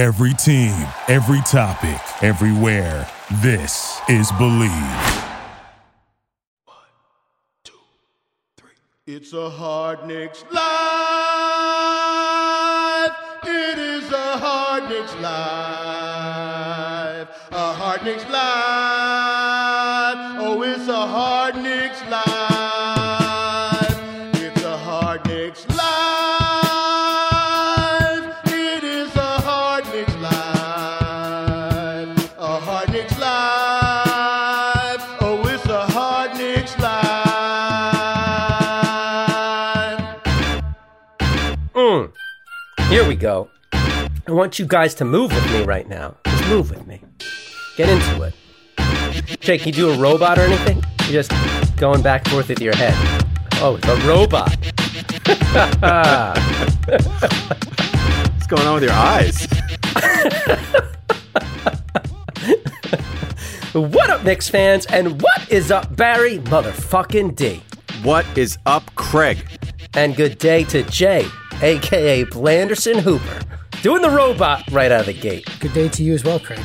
Every team, every topic, everywhere. This is Believe. One, two, three. It's a hard Knicks live. It is a hard Knicks live. A hard Knicks live. Oh, it's a hard Knicks live. Here we go. I want you guys to move with me right now. Just move with me. Get into it. Jake, you do a robot or anything? You're just going back and forth with your head. Oh, it's a robot. What's going on with your eyes? what up, Knicks fans? And what is up, Barry motherfucking D? What is up, Craig? And good day to Jay, aka Blanderson Hooper, doing the robot right out of the gate. Good day to you as well, Craig.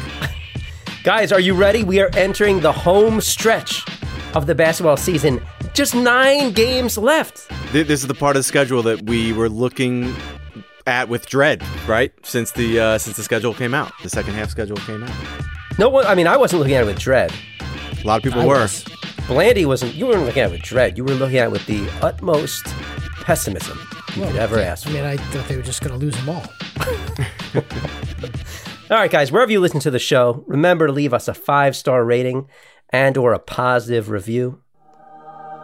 Guys, are you ready? We are entering the home stretch of the basketball season. Just nine games left. Th- This is the part of the schedule that we were looking at with dread, right? Since the uh, since the schedule came out, the second half schedule came out. No one, I mean, I wasn't looking at it with dread. A lot of people I were. was. Blandy wasn't, you weren't looking at it with dread. You were looking at it with the utmost pessimism you could ever ask I for. mean, I thought they were just going to lose them all. All right, guys, wherever you listen to the show, remember to leave us a five star rating and or a positive review.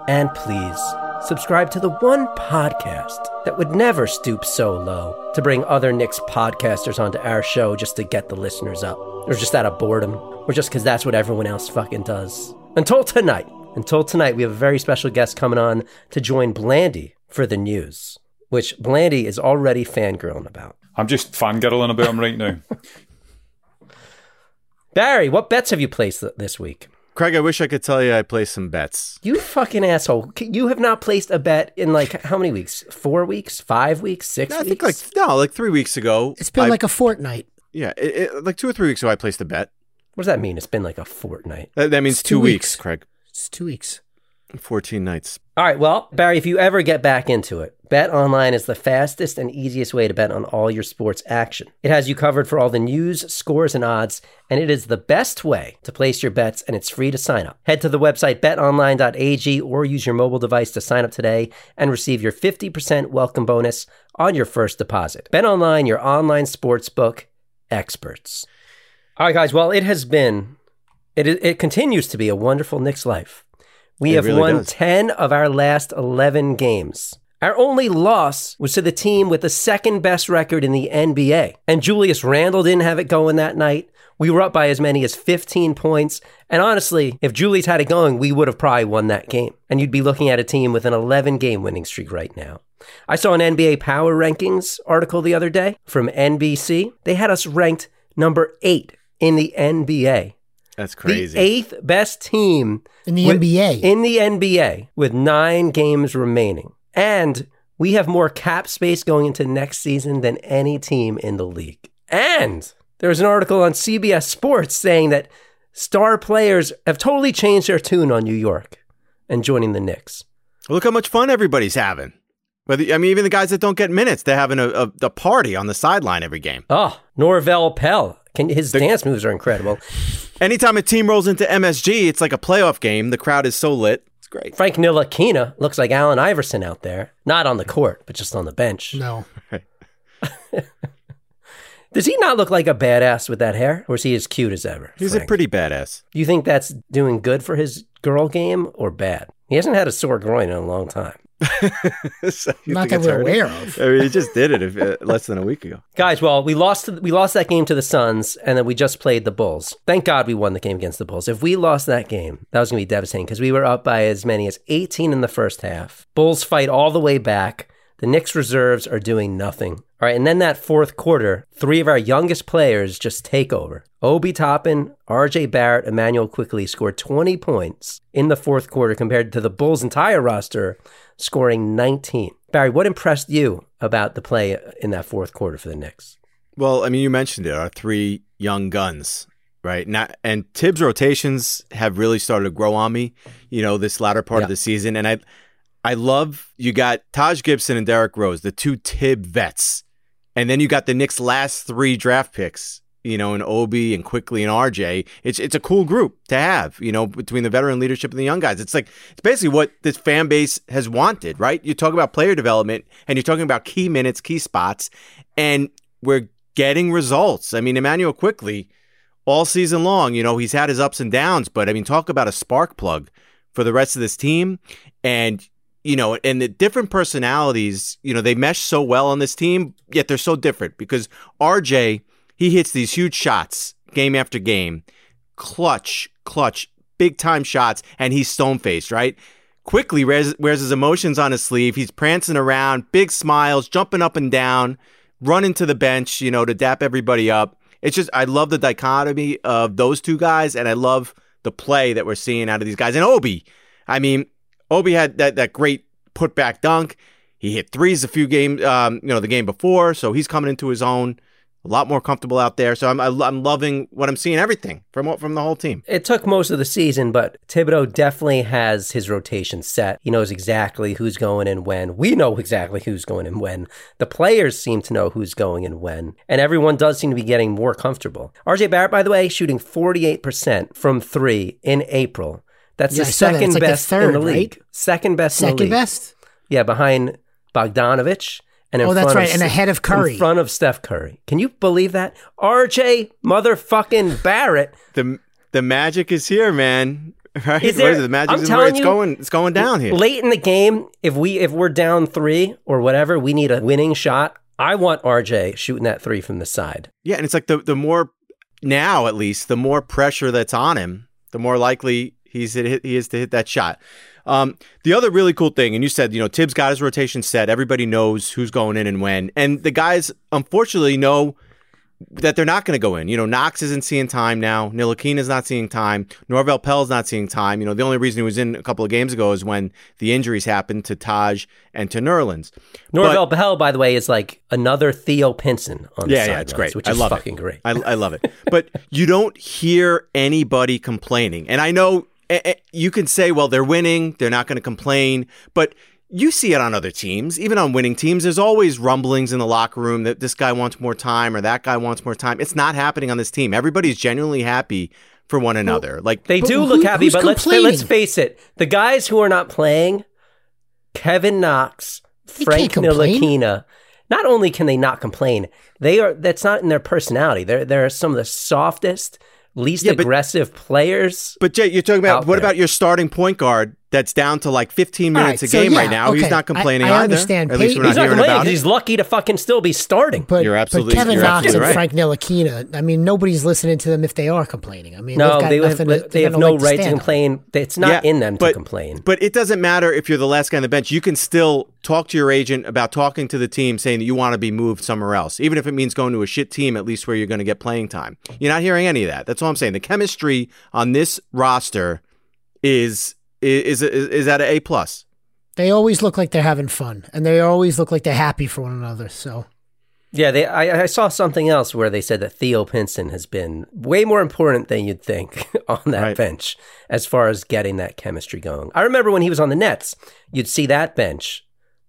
And please subscribe to the one podcast that would never stoop so low to bring other Knicks podcasters onto our show just to get the listeners up, or just out of boredom, or just because that's what everyone else fucking does. Until tonight, until tonight, we have a very special guest coming on to join Blandy for the news, which Blandy is already fangirling about. I'm just fangirling about him right now. Barry, what bets have you placed th- this week? Craig, I wish I could tell you I placed some bets. You fucking asshole. You have not placed a bet in like how many weeks? Four weeks? Five weeks? Six I weeks? think like no, like three weeks ago. It's been I- like a fortnight. yeah, it, it, like two or three weeks ago. I placed a bet. what does that mean? It's been like a fortnight. That, that means It's two, two weeks, weeks. Craig. It's two weeks. Fourteen nights. All right, well, Barry, if you ever get back into it, Bet Online is the fastest and easiest way to bet on all your sports action. It has you covered for all the news, scores, and odds, and it is the best way to place your bets, and it's free to sign up. Head to the website betonline.ag or use your mobile device to sign up today and receive your 50% welcome bonus on your first deposit. Bet Online, your online sportsbook experts. All right, guys, well, it has been, it, it continues to be a wonderful Knicks life. We It have really won does. 10 of our last 11 games. Our only loss was to the team with the second best record in the NBA. And Julius Randle didn't have it going that night. We were up by as many as 15 points. And honestly, if Julius had it going, we would have probably won that game. And you'd be looking at a team with an 11 game winning streak right now. I saw an NBA Power Rankings article the other day from NBC. They had us ranked number eight in the NBA. That's crazy. The eighth best team In the with- NBA. In the NBA with nine games remaining. And we have more cap space going into next season than any team in the league. And there's an article on CBS Sports saying that star players have totally changed their tune on New York and joining the Knicks. Look how much fun everybody's having. Whether I mean, even the guys that don't get minutes, they're having a, a, a party on the sideline every game. Oh, Norvel Pelle. Can, his dance moves are incredible. Anytime a team rolls into MSG, it's like a playoff game. The crowd is so lit. It's great. Frank Ntilikina looks like Allen Iverson out there. Not on the court, but just on the bench. no. Does he not look like a badass with that hair? Or is he as cute as ever? He's a pretty badass. Do you think that's doing good for his girl game or bad? He hasn't had a sore groin in a long time. So Not that we're hurting? aware of. I mean, he just did it if, uh, less than a week ago. Guys, well, we lost we lost that game to the Suns and then we just played the Bulls. Thank God we won the game against the Bulls. If we lost that game, that was going to be devastating because we were up by as many as 18 in the first half. Bulls fight all the way back. The Knicks reserves are doing nothing. All right, and then that fourth quarter, three of our youngest players just take over. Obi Toppin, RJ Barrett, Immanuel Quickley scored 20 points in the fourth quarter compared to the Bulls' entire roster scoring 19. Barry, what impressed you about the play in that fourth quarter for the Knicks? Well, I mean, you mentioned it. Our three young guns, right? Not and Thibs rotations have really started to grow on me. You know, this latter part of the season, and I, I love you got Taj Gibson and Derrick Rose, the two Tib vets, and then you got the Knicks' last three draft picks. You know, and Obi and Quickley and RJ, it's it's a cool group to have. You know, between the veteran leadership and the young guys, it's like it's basically what this fan base has wanted, right? You talk about player development, and you're talking about key minutes, key spots, and we're getting results. I mean, Immanuel Quickley, all season long, you know, he's had his ups and downs, but I mean, talk about a spark plug for the rest of this team. And, you know, and the different personalities, you know, they mesh so well on this team, yet they're so different because RJ, he hits these huge shots game after game, clutch, clutch, big time shots, and he's stone faced, right? Quickley wears, wears his emotions on his sleeve. He's prancing around, big smiles, jumping up and down, running to the bench, you know, to dap everybody up. It's just, I love the dichotomy of those two guys, and I love the play that we're seeing out of these guys. And Obi, I mean, Obi had that, that great putback dunk. He hit threes a few games, um, you know, the game before, so he's coming into his own. A lot more comfortable out there. So I'm, I'm loving what I'm seeing. Everything from from the whole team. It took most of the season, but Thibodeau definitely has his rotation set. He knows exactly who's going and when. We know exactly who's going and when. The players seem to know who's going and when. And everyone does seem to be getting more comfortable. RJ Barrett, by the way, shooting 48% from three in April. That's Yeah, the I saw that. second It's like the best in third, the league. right? Second best in the Second league. best. Yeah, behind Bogdanovic. And in Oh, that's front right, Of, and ahead of Curry. In front of Steph Curry. Can you believe that? RJ motherfucking Barrett. The the magic is here, man. Right? Is What there- it? The magic I'm is telling where it's you, going. It's going down here. Late in the game, if we if we're down three or whatever, we need a winning shot. I want RJ shooting that three from the side. Yeah, and it's like the the more now at least the more pressure that's on him, the more likely he's hit, he is to hit that shot. Um, the other really cool thing, and you said, you know, Thibs got his rotation set. Everybody knows who's going in and when, and the guys unfortunately know that they're not going to go in. You know, Knox isn't seeing time now. Ntilikina is not seeing time. Norvel Pelle's not seeing time. You know, the only reason he was in a couple of games ago is when the injuries happened to Taj and to Nerlens. Norvel Pelle, by the way, is like another Theo Pinson on the Yeah, yeah, it's great. which I is love fucking it. great. I, I love it. But you don't hear anybody complaining. And I know Eh, eh, you can say, well, they're winning, they're not going to complain. But you see it on other teams, even on winning teams. There's always rumblings in the locker room that this guy wants more time or that guy wants more time. It's not happening on this team. Everybody's genuinely happy for one another. like They do who- look happy, but let's let's face it: the guys who are not playing, Kevin Knox, They Frank can't Not only can they not complain, they are. That's not in their personality. They're they're some of the softest, least Yeah, but- aggressive players. But Jay, you're talking about what there. about your starting point guard that's down to like 15 minutes right, a so game yeah, right now? He's not complaining I- I either. understand At least we're Payton- He's not not hearing complaining it. he's lucky to fucking still be starting. But, You're absolutely- but Kevin you're Knox and absolutely Frank Ntilikina, I mean, nobody's listening to them if they are complaining. I mean, no, they've got they have, to, they have no leg right to stand on. complain. It's not in them to complain. But it doesn't matter if you're the last guy on the bench. You can still talk to your agent about talking to the team, saying that you want to be moved somewhere else, even if it means going to a shit team, at least where you're going to get playing time. You're not hearing any of that. That's all I'm saying. The chemistry on this roster is is is, is at an A plus. They always look like they're having fun, and they always look like they're happy for one another. So Yeah, they. I, I saw something else where they said that Theo Pinson has been way more important than you'd think on that Right. bench as far as getting that chemistry going. I remember when he was on the Nets, you'd see that bench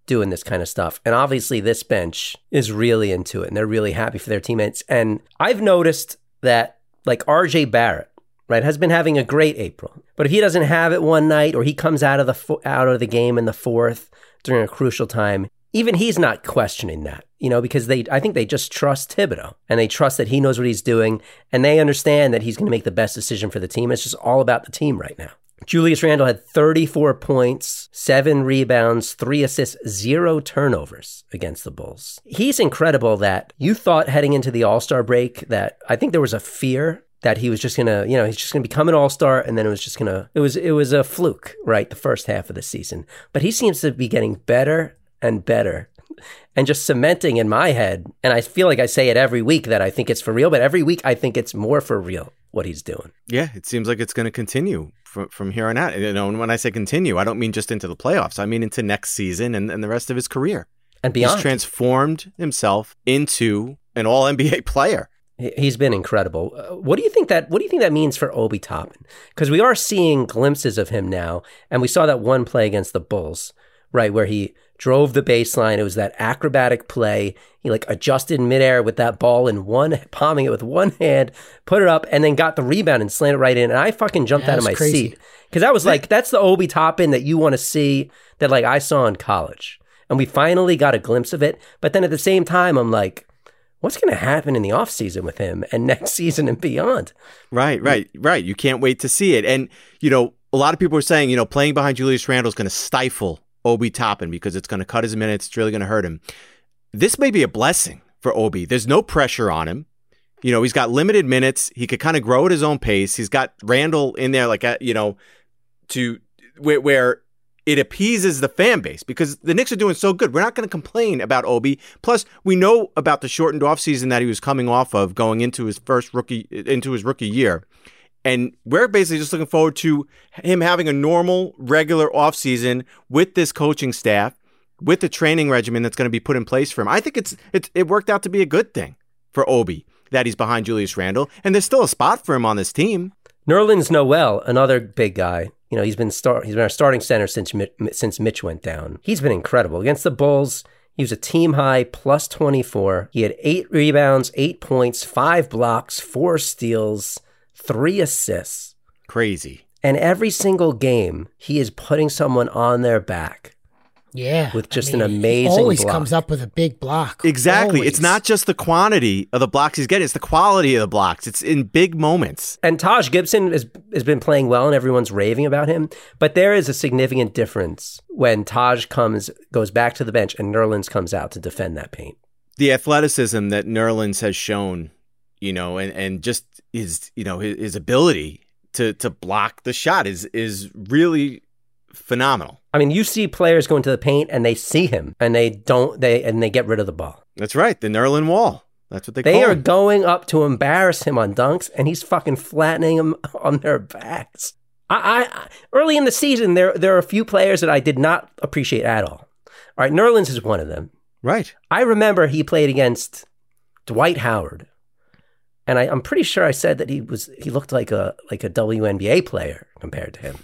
doing this kind of stuff, and obviously this bench is really into it, and they're really happy for their teammates. And I've noticed that, like R.J. Barrett, right, has been having a great April, but if he doesn't have it one night, or he comes out of the fo- out of the game in the fourth during a crucial time, even he's not questioning that, you know, because they, I think they just trust Thibodeau and they trust that he knows what he's doing and they understand that he's going to make the best decision for the team. It's just all about the team right now. Julius Randle had 34 points, seven rebounds, three assists, zero turnovers against the Bulls. He's incredible that you thought heading into the All Star break that I think there was a fear that he was just gonna, you know, he's just gonna become an all star, and then it was just gonna, it was, it was a fluke, right? The first half of the season, but he seems to be getting better and better, and just cementing in my head. And I feel like I say it every week that I think it's for real, but every week I think it's more for real what he's doing. Yeah, it seems like it's going to continue from from here on out. You know, and when I say continue, I don't mean just into the playoffs. I mean into next season and, and the rest of his career. And He's transformed himself into an All NBA player. He- He's been incredible. Uh, what do you think that What do you think that means for Obi Toppin? Because we are seeing glimpses of him now, and we saw that one play against the Bulls, right, where he drove the baseline. It was that acrobatic play. He like adjusted midair with that ball in one, palming it with one hand, put it up, and then got the rebound and slammed it right in. And I fucking jumped Yeah, out of my crazy. seat because that was like that's the Obi Toppin that you want to see that like I saw in college, and we finally got a glimpse of it. But then at the same time, I'm like what's going to happen in the offseason with him and next season and beyond? Right, right, right. You can't wait to see it. And, you know, a lot of people are saying, you know, playing behind Julius Randle is going to stifle Obi Toppin because it's going to cut his minutes. It's really going to hurt him. This may be a blessing for Obi. There's no pressure on him. You know, he's got limited minutes. He could kind of grow at his own pace. He's got Randle in there, like, uh, you know, to where, where it appeases the fan base because the Knicks are doing so good. We're not going to complain about Obi. Plus, we know about the shortened offseason that he was coming off of going into his first rookie into his rookie year. And we're basically just looking forward to him having a normal, regular offseason with this coaching staff, with the training regimen that's going to be put in place for him. I think it's, it's it worked out to be a good thing for Obi that he's behind Julius Randle, and there's still a spot for him on this team. Nerlens Noel, another big guy. You know, he's been start he's been our starting center since since Mitch went down. He's been incredible against the Bulls. He was a team high plus 24. He had 8 rebounds, 8 points, 5 blocks, 4 steals, 3 assists. Crazy. And every single game, he is putting someone on their back. Yeah, With I just an mean, he amazing Always block. comes up with a big block. Exactly. Always. It's not just the quantity of the blocks he's getting, it's the quality of the blocks. It's in big moments. And Taj Gibson has, has been playing well and everyone's raving about him. But there is a significant difference when Taj comes, goes back to the bench and Nerlens comes out to defend that paint. The athleticism that Nerlens has shown, you know, and, and just his, you know, his, his ability to to block the shot is is really phenomenal. I mean, you see players go into the paint and they see him and they don't, they, and they get rid of the ball. That's right. The Nerlin wall. That's what they, call. They are it. going up to embarrass him on dunks and he's fucking flattening them on their backs. I, I early in the season, there there are a few players that I did not appreciate at all. All right, Nerlens is one of them. Right. I remember he played against Dwight Howard, and I, I'm pretty sure I said that he was he looked like a like a WNBA player compared to him.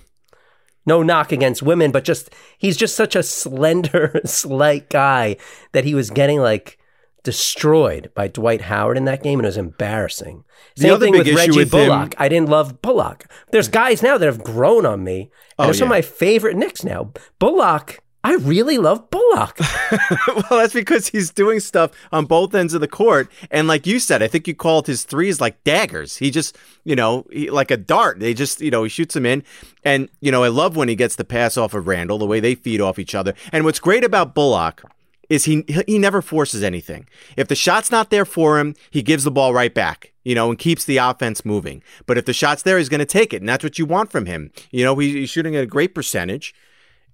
No knock against women, but just he's just such a slender, slight guy that he was getting like destroyed by Dwight Howard in that game, and it was embarrassing. The Same other thing big with issue Reggie with him- Bullock. I didn't love Bullock. There's mm. guys now that have grown on me, and Oh, they're some of my favorite Knicks now. Bullock, I really love Bullock. well, that's because he's doing stuff on both ends of the court. And like you said, I think you called his threes like daggers. He just, you know, he, like a dart. They just, you know, he shoots them in. And, you know, I love when he gets the pass off of Randle, the way they feed off each other. And what's great about Bullock is he he never forces anything. If the shot's not there for him, he gives the ball right back, you know, and keeps the offense moving. But if the shot's there, he's going to take it, and that's what you want from him. You know, he, he's shooting at a great percentage.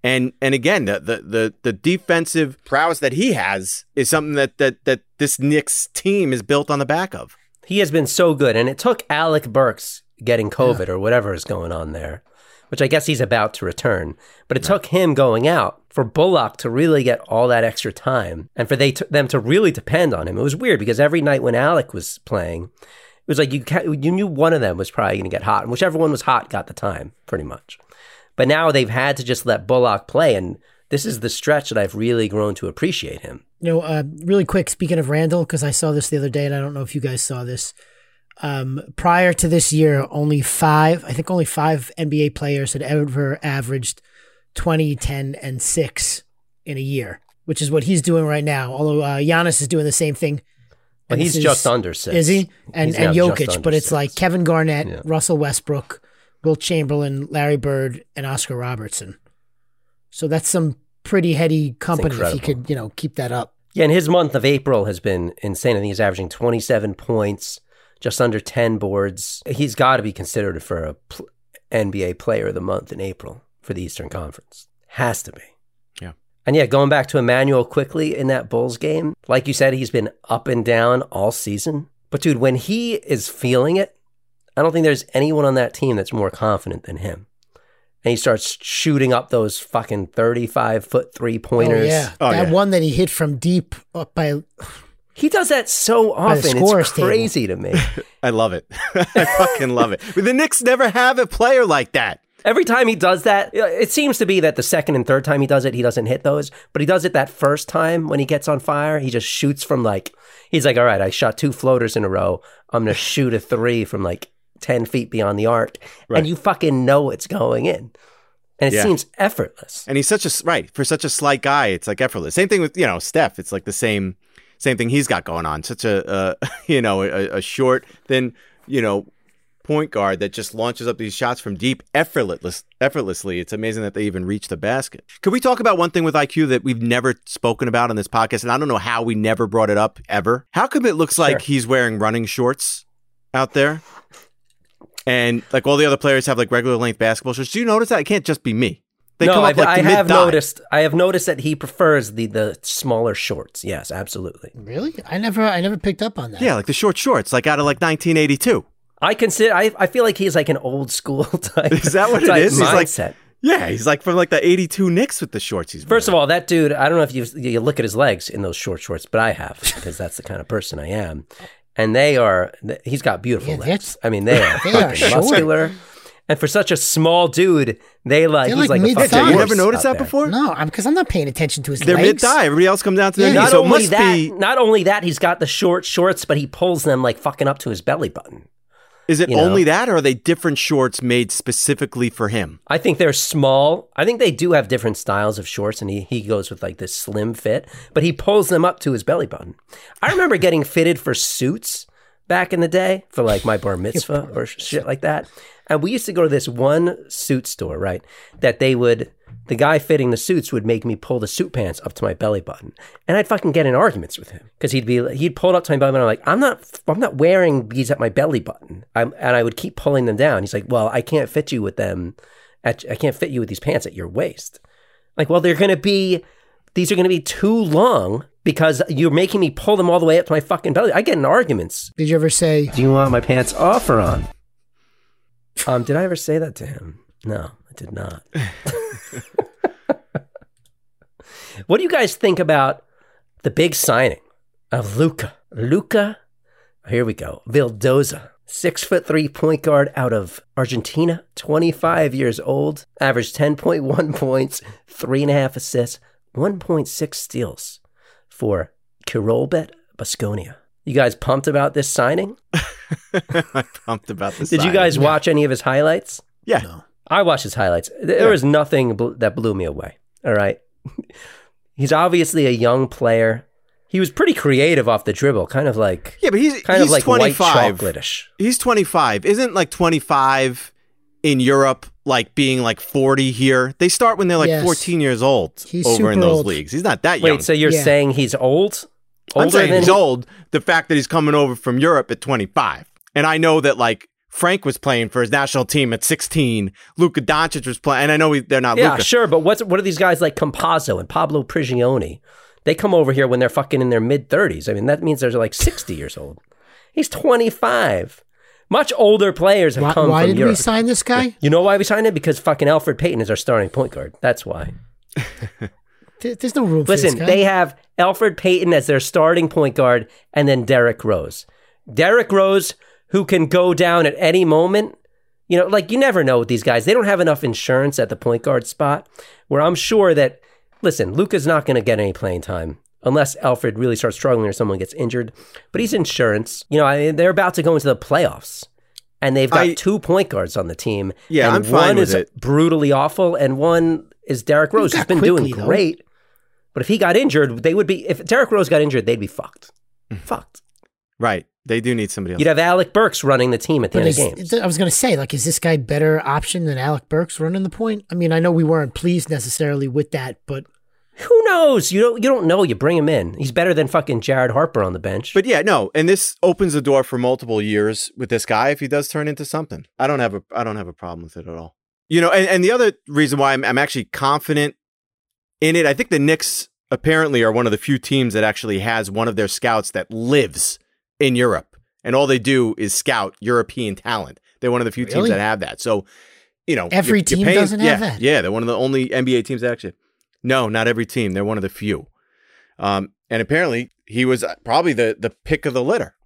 And and again, the, the the the defensive prowess that he has is something that that that this Knicks team is built on the back of. He has been so good. And it took Alec Burks getting COVID or whatever is going on there, which I guess he's about to return. But it took him going out for Bullock to really get all that extra time and for they t- them to really depend on him. It was weird because every night when Alec was playing, it was like you ca- you knew one of them was probably going to get hot, and whichever one was hot got the time, pretty much. But now they've had to just let Bullock play, and this is the stretch that I've really grown to appreciate him. You know, uh, really quick, speaking of Randle, because I saw this the other day, and I don't know if you guys saw this. Um, prior to this year, only five, I think only five NBA players had ever averaged 20, 10, and 6 in a year, which is what he's doing right now. Although uh, Giannis is doing the same thing. Well, And he's this just under six. Is he? And He's and Jokic, but it's six. like Kevin Garnett, Yeah. Russell Westbrook, Wilt Chamberlain, Larry Bird, and Oscar Robertson. So that's some pretty heady company if he could, you know, keep that up. Yeah, and his month of April has been insane. I think he's averaging 27 points, just under 10 boards. He's got to be considered for a pl- NBA player of the month in April for the Eastern Conference. Has to be. Yeah. And yeah, going back to Immanuel Quickley in that Bulls game, like you said, he's been up and down all season. But dude, when he is feeling it, I don't think there's anyone on that team that's more confident than him. And he starts shooting up those fucking 35 foot three pointers. Oh, yeah. Oh, that yeah. one that he hit from deep up by He does that so often. scorer's It's table. crazy to me. I love it. I fucking love it. The Knicks never have a player like that. Every time he does that, it seems to be that the second and third time he does it, he doesn't hit those. But he does it that first time when he gets on fire. He just shoots from like, he's like, all right, I shot two floaters in a row. I'm going to shoot a three from like 10 feet beyond the arc. Right. And you fucking know it's going in. And it Yeah. seems effortless. And he's such a right for such a slight guy. It's like effortless. Same thing with you know Steph. It's like the same same thing he's got going on. Such a uh, you know a, a short thin you know point guard that just launches up these shots from deep effortless effortlessly. It's amazing that they even reach the basket. Could we talk about one thing with IQ that we've never spoken about on this podcast? And I don't know how we never brought it up ever. How come it looks like he's wearing running shorts out there? And like all the other players have like regular length basketball shorts. Do you notice that? It can't just be me. They no, come up I've, like I have mid-thigh. noticed. I have noticed that he prefers the the smaller shorts. Yes, absolutely. Really? I never I never picked up on that. Yeah, like the short shorts, like out of like 1982. I consider. I, I feel like he's like an old school type. Is that what it is? type is? He's like- mindset. Yeah, he's like from like the 82 Knicks with the shorts he's First of all, that dude, I don't know if you you look at his legs in those short shorts, but I have because that's the kind of person I am. And they are, he's got beautiful Yeah, legs. I mean, they are, They are fucking short. muscular. And for such a small dude, they like, They're he's like like, a mid-thigh. fucking you you never noticed that before? No, I'm because I'm not paying attention to his They're legs. mid thigh. Everybody else comes down to their Yeah. knees. Not So only must that, be. not only that, he's got the short shorts, but he pulls them like fucking up to his belly button. Is it you know. only that, or are they different shorts made specifically for him? I think they're small. I think they do have different styles of shorts, and he, he goes with like this slim fit, but he pulls them up to his belly button. I remember getting fitted for suits back in the day for like my bar mitzvah or shit like that. And we used to go to this one suit store, right? That they would, the guy fitting the suits would make me pull the suit pants up to my belly button, and I'd fucking get in arguments with him because he'd be he'd pull it up to my belly button. I'm like, I'm not I'm not wearing these at my belly button, I'm, and I would keep pulling them down. He's like, Well, I can't fit you with them. At, I can't fit you with these pants at your waist. Like, well, they're gonna be these are gonna be too long because you're making me pull them all the way up to my fucking belly. I get in arguments. Did you ever say Do you want my pants off or on? Um, did I ever say that to him? No, did not. what do you guys think about the big signing of Luca? Luca, here we go. Vildoza, six foot three point guard out of Argentina, 25 years old, averaged 10.1 points, three and a half assists, 1.6 steals for Kirolbet Baskonia. You guys pumped about this signing? I'm pumped about this. Did you guys watch any of his highlights? Yeah. I watched his highlights. There was nothing bl- that blew me away. All right. He's obviously a young player. He was pretty creative off the dribble, kind of like Yeah, but he's kind he's of like 25. white chocolate-ish. He's 25. Isn't like 25 in Europe like being like 40 here? They start when they're like Yes. 14 years old He's over in super those old. leagues. He's not that young. Wait, so you're Yeah. saying he's old? I'm Older saying than he's old. The fact that he's coming over from Europe at 25. And I know that like Frank was playing for his national team at 16. Luka Doncic was playing, and I know he, they're not Yeah, Luka. sure, but what's what are these guys like Campazzo and Pablo Prigioni? They come over here when they're fucking in their mid 30s. I mean, that means they're like 60 years old. He's 25. Much older players have why, come why from did Europe. we sign this guy? You know why we signed him? Because fucking Elfrid Payton is our starting point guard. That's why. There's no room for Listen, this guy. they have Elfrid Payton as their starting point guard and then Derrick Rose. Derrick Rose, who can go down at any moment. You know, like you never know with these guys. They don't have enough insurance at the point guard spot where I'm sure that, listen, Luca's not going to get any playing time unless Elfrid really starts struggling or someone gets injured. But he's insurance. You know, I mean, they're about to go into the playoffs. And they've got I- two point guards on the team. Yeah, and I'm fine one with is it. brutally awful, and one is Derrick Rose, who's been quickly, doing though. great. But if he got injured, they would be. If Derrick Rose got injured, they'd be fucked. Mm. fucked. Right. They do need somebody else. You'd have Alec Burks running the team at the But end is, of games. I was going to say, like, is this guy better option than Alec Burks running the point? I mean, I know we weren't pleased necessarily with that, but Who knows? You don't. You don't know. You bring him in. He's better than fucking Jared Harper on the bench. But yeah, no, and this opens the door for multiple years with this guy if he does turn into something. I don't have a I don't have a problem with it at all. You know, and, and the other reason why I'm, I'm actually confident in it, I think the Knicks apparently are one of the few teams that actually has one of their scouts that lives in Europe, and all they do is scout European talent. They're one of the few teams that have that. So, you know, Every you're- you're team paying- doesn't have yeah, that? Yeah, they're one of the only NBA teams that actually. No, not every team. They're one of the few. Um, and apparently he was uh, probably the the pick of the litter.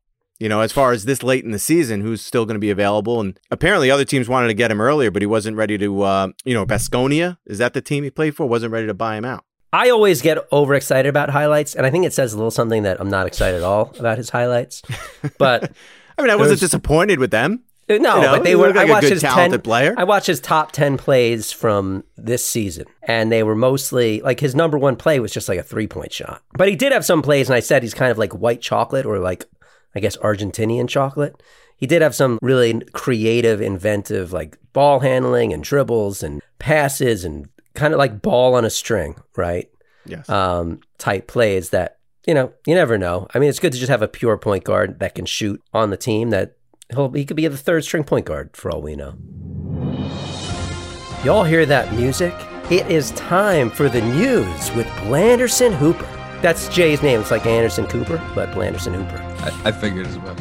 You know, as far as this late in the season, who's still going to be available, and apparently other teams wanted to get him earlier, but he wasn't ready to. Uh, you know, Baskonia is that the team he played for? Wasn't ready to buy him out. I always get overexcited about highlights, and I think it says a little something that I'm not excited at all about his highlights. But I mean, I wasn't There's- disappointed with them. Uh, no, You know, but they were. like I a watched his talented ten. player. I watched his top ten plays from this season, and they were mostly like his number one play was just like a three point shot. But he did have some plays, and I said he's kind of like white chocolate or like I guess Argentinian chocolate. He did have some really creative, inventive like ball handling and dribbles and passes and kind of like ball on a string, right? Yes. um, type plays that you know you never know. I mean, it's good to just have a pure point guard that can shoot on the team. That he'll he could be the third string point guard for all we know. Y'all hear that music? It is time for the news with Blanderson Hooper. That's Jay's name. It's like Anderson Cooper, but Blanderson Hooper. I, I figured as well.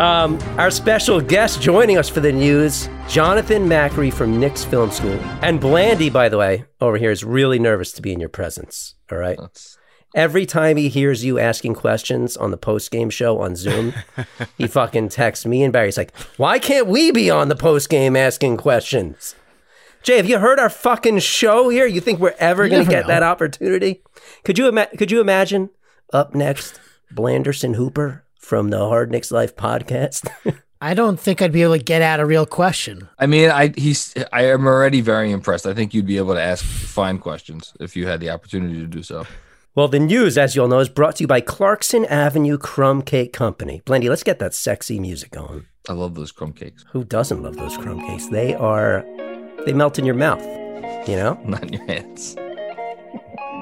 Um, our special guest joining us for the news, Jonathan Macri from Knicks Film School. And Blandy, by the way, over here is really nervous to be in your presence. All right. That's, Every time he hears you asking questions on the post game show on Zoom, he fucking texts me and Barry. He's like, "Why can't we be on the post game asking questions?" Jay, have you heard our fucking show here? You think we're ever going to get know. that opportunity? Could you ima- could you imagine up next Blanderson Hooper from the Hard Knicks Life podcast? I don't think I'd be able to get at a real question. I mean, I he's I am already very impressed. I think you'd be able to ask fine questions if you had the opportunity to do so. well, the news, as you all know, is brought to you by Clarkson Avenue Crumb Cake Company. Blandy, let's get that sexy music going. I love those crumb cakes. Who doesn't love those crumb cakes? They are, they melt in your mouth. You know, Not in your hands.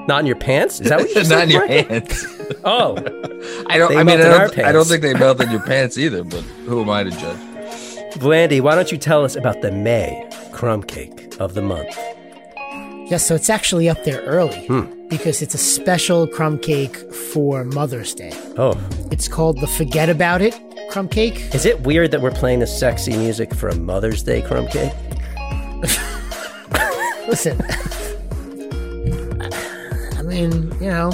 Not in your pants. Is that what you just Not in your Frank? hands. Oh, I don't. They I mean, I melt in our don't, I don't think they melt in your pants either. But who am I to judge? Blandy, why don't you tell us about the May crumb cake of the month? Yes, so it's actually up there early Hmm. because it's a special crumb cake for Mother's Day. Oh, It's called the Forget About It crumb cake. is it weird that we're playing the sexy music for a Mother's Day crumb cake? Listen, Mean, you know,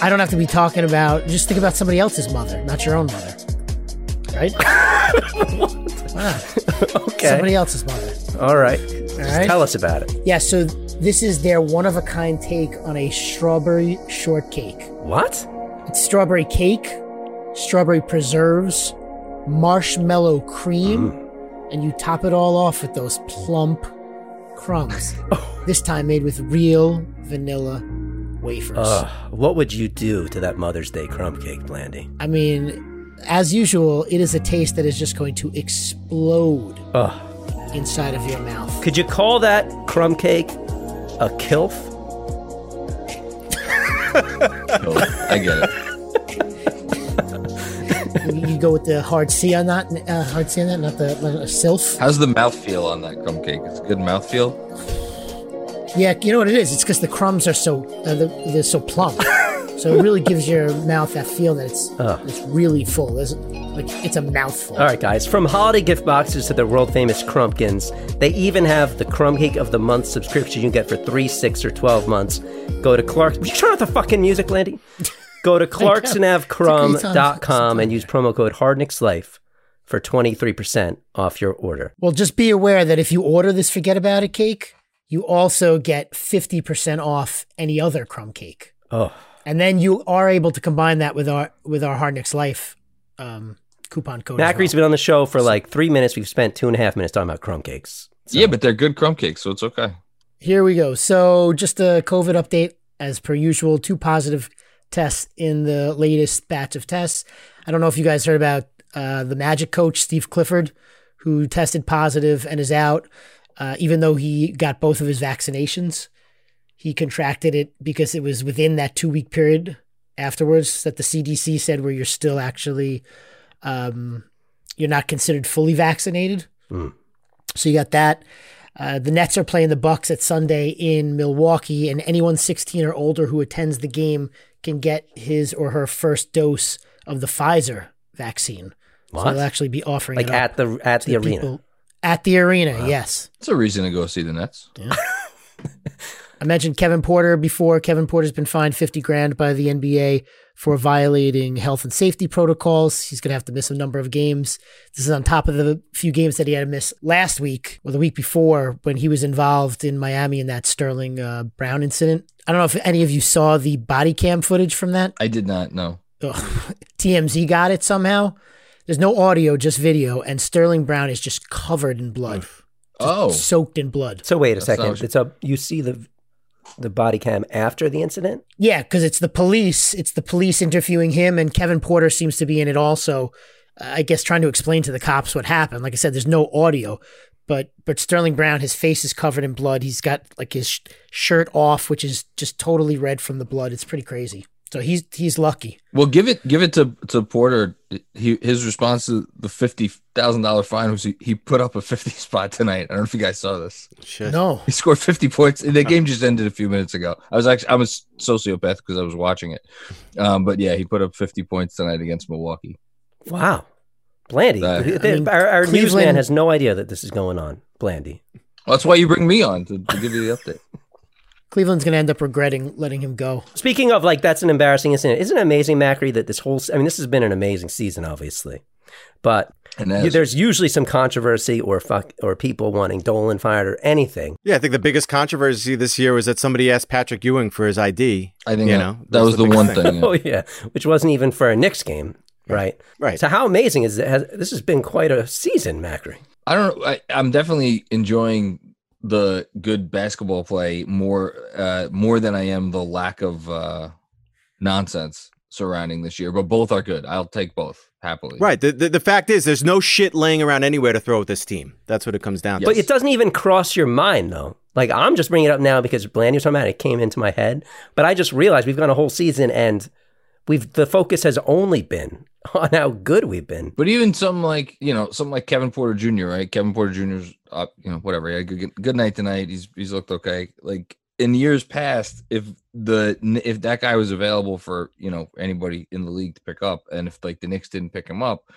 I don't have to be talking about. Just think about somebody else's mother, not your own mother, right? Not? Ah. Okay, Somebody else's mother. all right. Just tell us about it. Yeah. So this is their one of a kind take on a strawberry shortcake. What? It's strawberry cake, strawberry preserves, marshmallow cream, mm. and you top it all off with those plump crumbs. oh. This time made with real vanilla wafers. Ugh, what would you do to that Mother's Day crumb cake, Blandy? I mean, as usual, it is a taste that is just going to explode Ugh. inside of your mouth. Could you call that crumb cake a kilf? No, I get it. you, you go with the hard C on that, uh, hard C on that, not the not a sylph. How's the mouth feel on that crumb cake? It's a good mouth feel. Yeah, you know what it is? It's because the crumbs are so uh, they're, they're so plump, so it really gives your mouth that feel that it's it's really full. There's, like it's a mouthful. All right, guys. From holiday gift boxes to the world famous Crumpkins, they even have the Crumb Cake of the Month subscription you can get for three, six, or twelve months. Go to Clark. Would you turn off the fucking music, Landy? Go to clarksonavcrumb.com and use promo code HardKnicksLife for twenty three percent off your order. Well, just be aware that if you order this forget about it cake, you also get fifty percent off any other crumb cake, Oh, and then you are able to combine that with our with our Hard Knicks Life um, coupon code. as Macri's well. been on the show for like three minutes. We've spent two and a half minutes talking about crumb cakes. Yeah, but they're good crumb cakes, so it's okay. Here we go. So, just a COVID update as per usual. Two positive tests in the latest batch of tests. I don't know if you guys heard about uh, the Magic coach Steve Clifford, who tested positive and is out, uh, even though he got both of his vaccinations. He contracted it because it was within that two week period afterwards that the CDC said where you're still actually um, you're not considered fully vaccinated. So you got that. Uh, the Nets are playing the Bucks at Sunday in Milwaukee, and anyone 16 or older who attends the game can get his or her first dose of the Pfizer vaccine. So What? they'll actually be offering Like at the at the to arena. people at the arena. Yes. It's a reason to go see the Nets. I mentioned Kevin Porter before. Kevin Porter's been fined 50 grand by the NBA for violating health and safety protocols. He's going to have to miss a number of games. This is on top of the few games that he had to miss last week or the week before when he was involved in Miami in that Sterling uh, Brown incident. I don't know if any of you saw the body cam footage from that. I did not know. Ugh. TMZ got it somehow. There's no audio, just video, and Sterling Brown is just covered in blood, Oh, soaked in blood. So wait a That's second. not- It's a you see the the body cam after the incident. Yeah, because it's the police. It's the police interviewing him, and Kevin Porter seems to be in it also. uh, I guess trying to explain to the cops what happened. Like I said, there's no audio, but but Sterling Brown, his face is covered in blood. He's got like his sh- shirt off, which is just totally red from the blood. It's pretty crazy. So he's he's lucky. well, give it give it to to Porter. He his response to the fifty thousand dollar fine was he, he put up a fifty spot tonight. I don't know if you guys saw this. Shit. No, He scored 50 points. The game just ended a few minutes ago. I was actually I'm a sociopath because I was watching it. Um, but yeah, he put up 50 points tonight against Milwaukee. Wow, Blandy. Uh, I mean, our our Cleveland- newsman has no idea that this is going on. Blandy. Well, that's why you bring me on to, to give you the update. Cleveland's going to end up regretting letting him go. Speaking of like that's an embarrassing incident. Isn't it amazing, Macri, that this whole I mean this has been an amazing season, obviously, but And there's usually some controversy or fuck or people wanting Dolan fired or anything. Yeah, I think the biggest controversy this year was that somebody asked Patrick Ewing for his ID. I think you that, know, that that's was the the one thing. thing. yeah. Oh yeah, which wasn't even for a Knicks game, right? Right. So how amazing is it? Has, this has been quite a season, Macri. I don't know. I, I'm definitely enjoying the good basketball play more uh, more than I am the lack of uh, nonsense surrounding this year. But both are good. I'll take both happily. Right. The, the the fact is, there's no shit laying around anywhere to throw at this team. That's what it comes down to. But it doesn't even cross your mind though. Like I'm just bringing it up now because Blandy was talking about it, it came into my head. But I just realized we've gone a whole season and we've the focus has only been on how good we've been. But even some like you know something like Kevin Porter Jr. Right? Kevin Porter Jr.'s up. You know whatever. Good good night tonight. He's he's looked okay. Like in years past, if the if that guy was available for you know anybody in the league to pick up, and if like the Knicks didn't pick him up,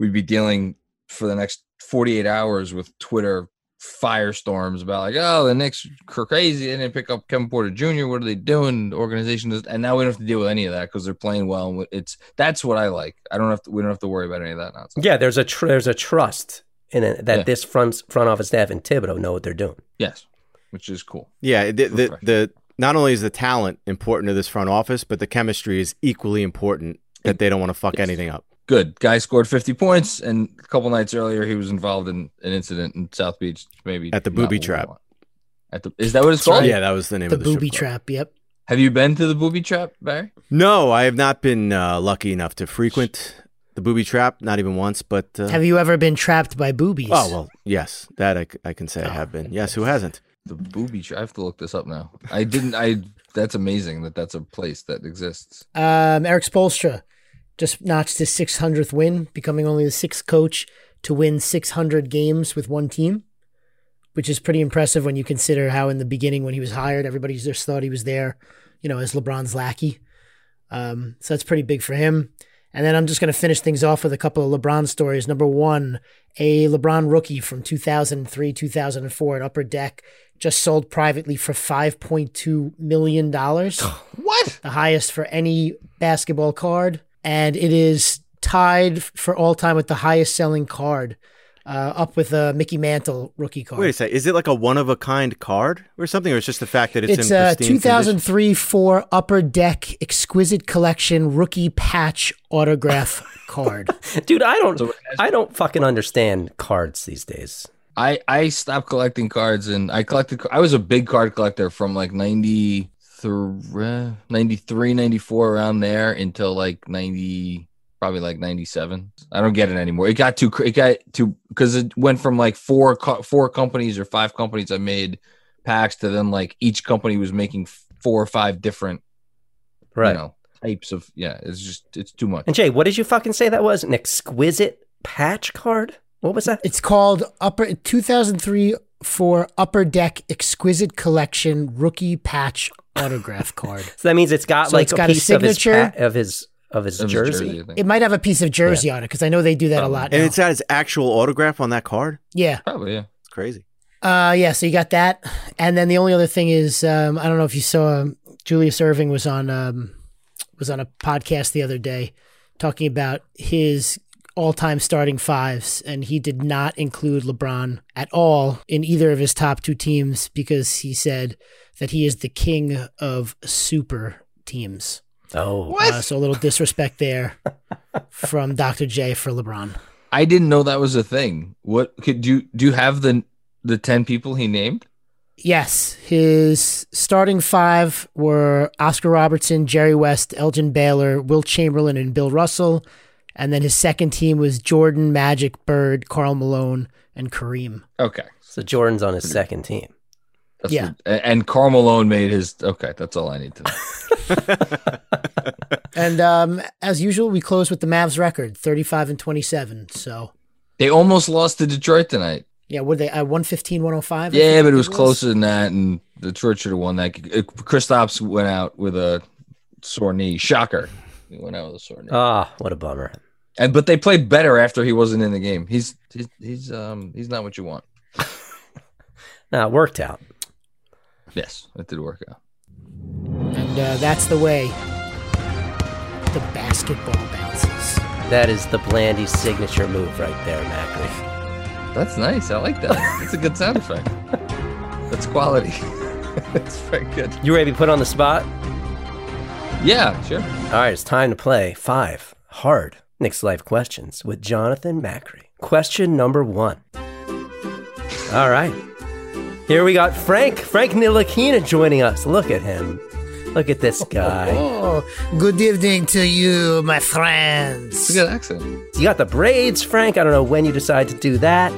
we'd be dealing for the next 48 hours with Twitter firestorms about like, oh, the Knicks are crazy. They didn't pick up Kevin Porter Jr. What are they doing? The organization does, and now we don't have to deal with any of that because they're playing well. And it's that's what I like. I don't have to. We don't have to worry about any of that nonsense. Yeah, there's a tr- there's a trust in it that Yeah. this front front office staff and Thibodeau know what they're doing. Yes, which is cool. yeah, the, the the not only is the talent important to this front office, but the chemistry is equally important. That they don't want to fuck Yes. anything up. Good guy scored 50 points, and a couple nights earlier he was involved in an incident in South Beach. Maybe At the booby trap. At the is that what it's called? Yeah, that was the name The of the strip booby club. trap. Yep. Have you been to the booby trap, Barry? No, I have not been uh, lucky enough to frequent the booby trap, not even once. But uh, Have you ever been trapped by boobies? oh well, yes, that I can say I Oh, have been. Yes, who hasn't? The booby trap. I have to look this up now. I didn't. I. That's amazing that that's a place that exists. Um, Erik Spoelstra just notched his 600th win, becoming only the sixth coach to win 600 games with one team, which is pretty impressive when you consider how in the beginning when he was hired, everybody just thought he was there, you know, as LeBron's lackey. Um, so that's pretty big for him. And then I'm just going to finish things off with a couple of LeBron stories. Number one, a LeBron rookie from 2003, 2004 at Upper Deck just sold privately for $5.2 million What? the highest for any basketball card, and it is tied for all time with the highest selling card, uh, up with a Mickey Mantle rookie card. Wait a second. Is it like a one of a kind card or something, or it's just the fact that it's, it's in a pristine condition? 2003 4 Upper Deck Exquisite Collection rookie patch autograph card. Dude, I don't So it has- I don't fucking understand cards these days. I I stopped collecting cards and I collected. I was a big card collector from like 93, 93 94 around there until like 90 probably like 97 i don't get it anymore it got too it got too because it went from like four co- four companies or five companies i made packs to then like each company was making four or five different Right. you know types of yeah it's just it's too much And Jay, what did you fucking say that was? An exquisite patch card? What was that? it's called Upper 2003 4 Upper Deck Exquisite Collection rookie patch autograph card. So that means it's got So like it's a got a piece of his signature? pa- of his of his Of his jersey. It might have a piece of jersey on it because I know they do that a Probably. lot. And now. it's got his actual autograph on that card. yeah. probably yeah It's crazy. Uh, yeah, so you got that, and then the only other thing is, um, I don't know if you saw Julius Erving was on um, was on a podcast the other day talking about his all-time starting fives, and he did not include LeBron at all in either of his top two teams because he said that he is the king of super teams. Oh, Uh, so a little disrespect there from Dr. J for LeBron. I didn't know that was a thing. What could you do? You have the the ten people he named? Yes, his starting five were Oscar Robertson, Jerry West, Elgin Baylor, Wilt Chamberlain, and Bill Russell. And then his second team was Jordan, Magic, Bird, Karl Malone, and Kareem. Okay, so Jordan's on his second team. that's Yeah. what- and Karl Malone made his. Okay, that's all I need to know. And um, as usual, we close with the Mavs record, 35 and 27. So, They almost lost to Detroit tonight. yeah, were they at 115, 105? I Yeah, but it was closer than that, and Detroit should have won that. Uh, Kristaps went out with a sore knee. Shocker. He went out with a sore knee. Ah, what a bummer. And but they played better after he wasn't in the game. He's he's he's um he's not what you want. Now it worked out. Yes, it did work out. And uh, that's the way the basketball bounces. That is the Blandy signature move right there, Macri. That's nice. I like that. That's a good sound effect. That's quality. That's very good. You ready to be put on the spot? Yeah, sure. All right, it's time to play five hard Knicks Life questions with Jonathan Macri. Question number one. All right. Here we got Frank, Frank Ntilikina joining us. Look at him. Look at this guy. Oh, good evening to you, my friends. A good accent. You got the braids, Frank. I don't know when you decide to do that.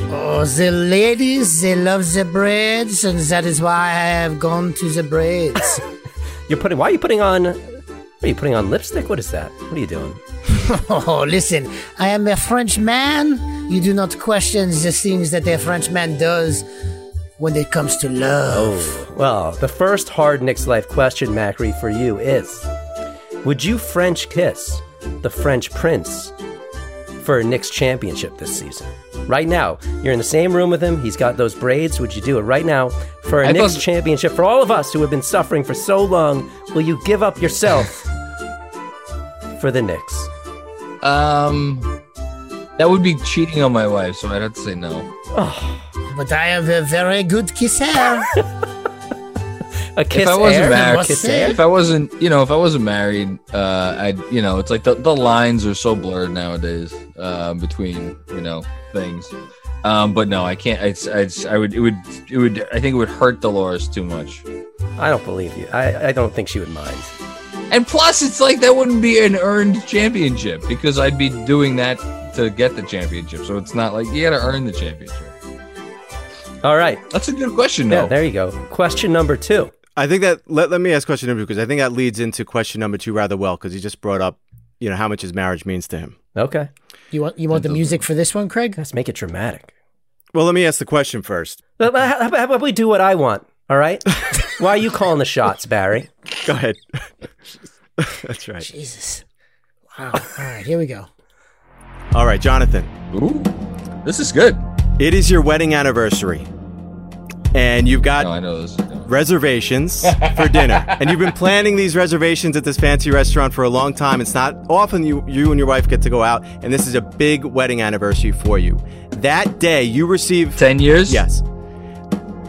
Oh, the ladies, they love the braids, and that is why I have gone to the braids. You're putting why are you putting on what are you putting on lipstick? What is that? What are you doing? oh, listen, I am a French man. You do not question the things that a French man does when it comes to love. Oh, well, the first hard Knicks Life question, Macri, for you is Would you French kiss the French prince for a Knicks championship this season? Right now, you're in the same room with him. He's got those braids. Would you do it right now for a I Knicks thought- championship for all of us who have been suffering for so long? Will you give up yourself for the Knicks? Um, that would be cheating on my wife, so I'd have to say no. But I am a very good kisser. A kiss I wasn't air? married- kiss Say air? If I wasn't, you know, if I wasn't married, uh, I'd, you know, it's like the, the lines are so blurred nowadays uh, between, you know, things. Um, but no, I can't. I'd, I'd, I would, it would, it would, I think it would hurt Dolores too much. I don't believe you. I, I don't think she would mind. And plus, it's like that wouldn't be an earned championship because I'd be doing that to get the championship. So it's not like you got to earn the championship. All right. That's a good question, Yeah, there you go. Question number two. I think that let, let me ask question number two because I think that leads into question number two rather well because he just brought up, you know, how much his marriage means to him. Okay. You want you want the music for this one, Craig? Let's make it dramatic. Well, let me ask the question first. How how how about we do what I want? All right. Why are you calling the shots, Barry? Go ahead. That's right. Jesus. Wow. All right, here we go. All right, Jonathan. Ooh, this is good. It is your wedding anniversary, and you've got No, I know this. Reservations for dinner. And you've been planning these reservations at this fancy restaurant for a long time. It's not often you, you and your wife get to go out, and this is a big wedding anniversary for you. That day, you receive. Ten years. Yes.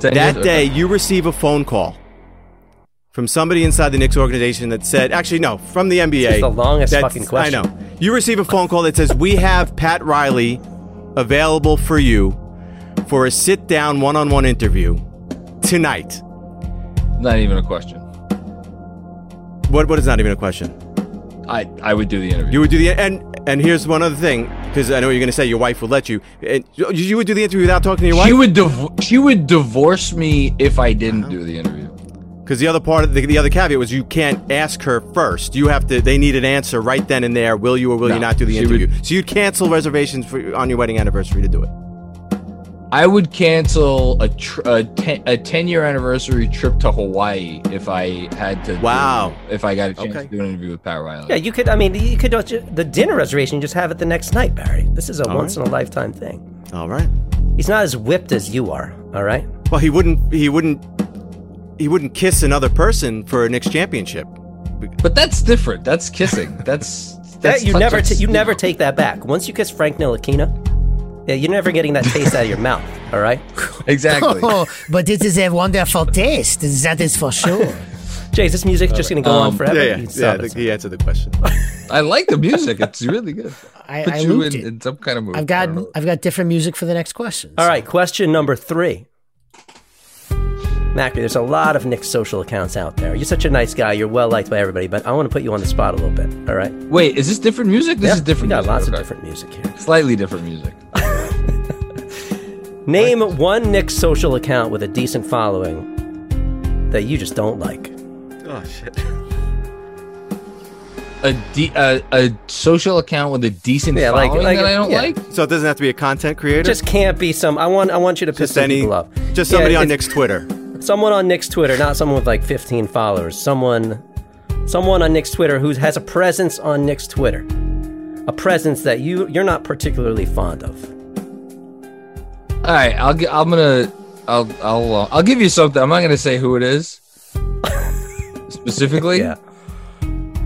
10 That years? day, Okay. you receive a phone call from somebody inside the Knicks organization that said, actually, no, from the NBA. This the longest That's- fucking question. I know. You receive a phone call that says, We have Pat Riley available for you for a sit down one on one interview tonight. Not even a question. What, what is not even a question? I I would do the interview. You would do the and and here's one other thing because I know you're going to say your wife would let you. And you- you would do the interview without talking to your wife. she would div- she would divorce me if I didn't do the interview. Because the other part of the, the other caveat was you can't ask her first. You have to. They need an answer right then and there. Will you or will No, you not do the interview? would- so you'd cancel reservations for on your wedding anniversary to do it. I would cancel a tr- a, ten- a 10 year anniversary trip to Hawaii if I had to. do- Wow. if I got a chance Okay. to do an interview with Pat Riley. Yeah, you could. I mean, you could the dinner reservation. Just have it the next night, Barry. This is a All once in a lifetime thing. All right. He's not as whipped as you are. All right. Well, he wouldn't. He wouldn't. He wouldn't kiss another person for a Knicks championship. But that's different. That's kissing. That's that's That you never t- you never take that back. Once you kiss Frank Ntilikina, yeah, you're never getting that taste out of your mouth. All right. exactly. Oh, but is a wonderful taste. That is for sure. Jay, is this music just going to go on Um, forever? Yeah, yeah, yeah. saw I think he answered the question. I like the music. It's really good. I, Put I you in, it. in some kind of mood. I've got. I've got different music for the next question. All right, question number three. Macri, there's a lot of Knicks social accounts out there. You're such a nice guy. You're well liked by everybody, but I want to put you on the spot a little bit. All right? Wait, is this different music? This Yeah, is different. We got music. lots Okay. of different music here. Slightly different music. Name one Knicks social account with a decent following that you just don't like. oh shit. A, de- a a social account with a decent Yeah, following like- that I don't yeah. like. So it doesn't have to be a content creator. It just can't be some. I want. I want you to piss just some any. people off. Just Yeah, somebody on Knicks Twitter. Someone on Knicks Twitter, not someone with like 15 followers. Someone, someone on Knicks Twitter who has a presence on Knicks Twitter, a presence that you you're not particularly fond of. All right, I'll I'm gonna I'll I'll uh, I'll give you something. I'm not gonna say who it is specifically. Yeah,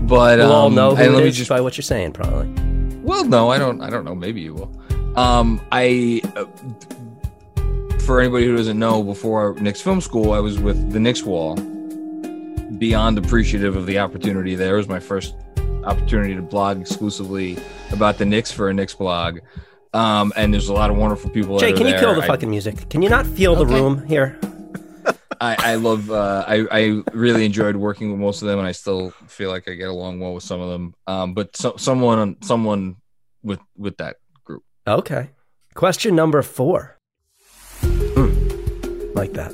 but we'll all um, know and who let me is just by what you're saying, probably. Well, no, I don't. I don't know. Maybe you will. Um, I, uh, for anybody who doesn't know, before Knicks Film School, I was with the Knicks Wall. Beyond appreciative of the opportunity there. It was my first opportunity to blog exclusively about the Knicks for a Knicks blog. Um, and there's a lot of wonderful people. Jay, that are can you there. kill the I- fucking music? Can you not feel the room here? I, I love uh, I, I really enjoyed working with most of them and I still feel like I get along well with some of them um, but so, someone someone with with that group Okay. Question number four. Like that.